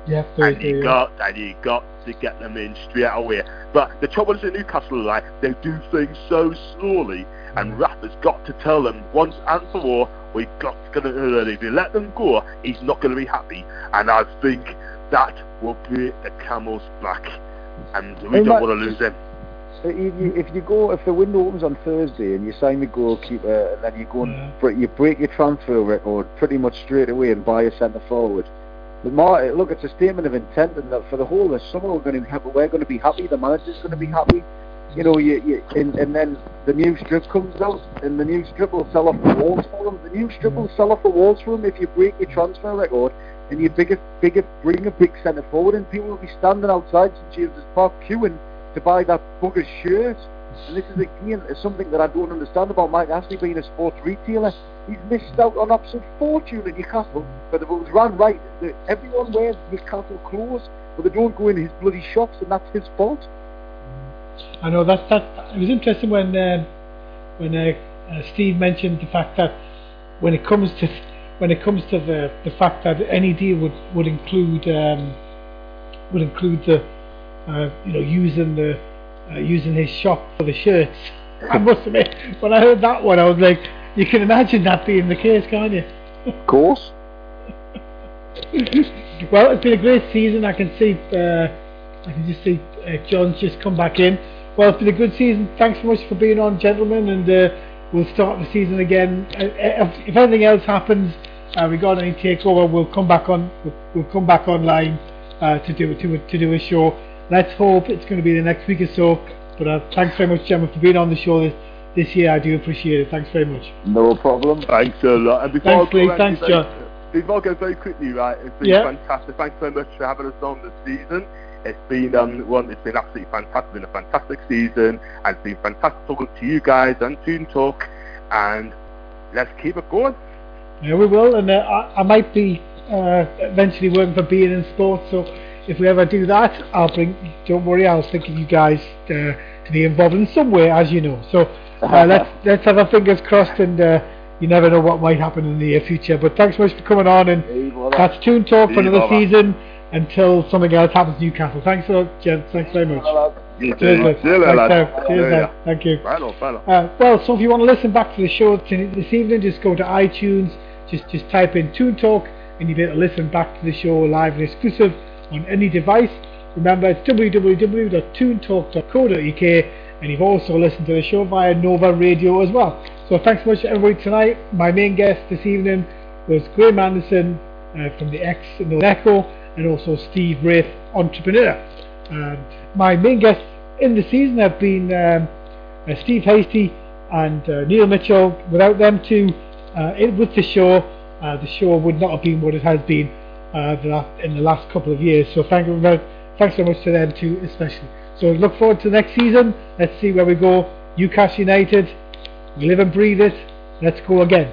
Yeah, and Thursday. you yeah. got and you got to get them in straight away. But the trouble is in Newcastle, like they do things so slowly, and mm. Rafa's got to tell them once and for all, we got to get it early. If you let them go, he's not going to be happy, and I think that will break the camel's back, and we Hey, don't want to lose him. If you, if you go, if the window opens on Thursday and you sign the goalkeeper, and then you go and Yeah. you break your transfer record pretty much straight away and buy a centre forward. But Mar- look, it's a statement of intent, and that for the whole of summer we're going to have, we're going to be happy. The manager's going to be happy. You know, you, you and, and then the new strip comes out, and the new strip will sell off the walls for him. The new strip will sell off the walls for him if you break your transfer record and you bigger, bigger, bring a big centre forward, and people will be standing outside St James's Park queuing to buy that bugger's shirt. And this is again something that I don't understand about Mike Ashley being a sports retailer. He's missed out on absolute fortune in Newcastle. But if it was run right, everyone wears Newcastle clothes, but they don't go in his bloody shops, and that's his fault. I know that that it was interesting when um when uh, uh, Steve mentioned the fact that when it comes to when it comes to the, the fact that any deal would would include um, would include the uh, you know using the uh, using his shop for the shirts. (laughs) I must admit, when I heard that one, I was like, you can imagine that being the case, can't you? Of course. (laughs) well, it's been a great season. I can see, uh, I can just see uh, John's just come back in. well, it's been a good season. Thanks so much for being on, gentlemen, and uh, we'll start the season again. Uh, if, if anything else happens uh, regarding any takeover, we'll come back on. We'll, we'll come back online uh, to do to to do a show. Let's hope it's going to be the next week or so. But uh, thanks very much, Gemma, for being on the show this, this year. I do appreciate it. Thanks very much. No problem. Thanks a lot. And before Thanks, I go, Lee. Thanks, very- John. Before I go very quickly, right, it's been Yeah. fantastic. Thanks so much for having us on this season. It's been um, one. It's been absolutely fantastic. It's been a fantastic season, and it's been fantastic talking to you guys and Toon Talk. And let's keep it going. Yeah, we will, and uh, I, I might be uh, eventually working for being in sports. So if we ever do that, I'll bring. Don't worry, I'll think of you guys uh, to be involved in some way, as you know. So uh, (laughs) let's let's have our fingers crossed, and uh, you never know what might happen in the near future. But thanks so much for coming on, and that's Toon Talk for another season until something else happens to Newcastle. Thanks a lot, gents. Thanks very much. You Cheers, too. mate. See you Thanks, later, Dave. lads. Cheers, Yeah. Thank you. Right on, right on. Uh, well, so if you want to listen back to the show this evening, just go to iTunes, just just type in Toon Talk, and you'll be able to listen back to the show live and exclusive on any device. Remember, it's www.toontalk.co.uk, and you've also listened to the show via Nova Radio as well. So thanks so much to everybody tonight. My main guest this evening was Graham Anderson uh, from the X No Echo, and also Steve Wraith, entrepreneur. And my main guests in the season have been um, uh, Steve Hasty and uh, Neil Mitchell. Without them two uh, with the show, uh, the show would not have been what it has been the uh, la- in the last couple of years. So thank you very, thanks so much to them too, especially. So look forward to next season. Let's see where we go. Newcastle United, live and breathe it. Let's go again.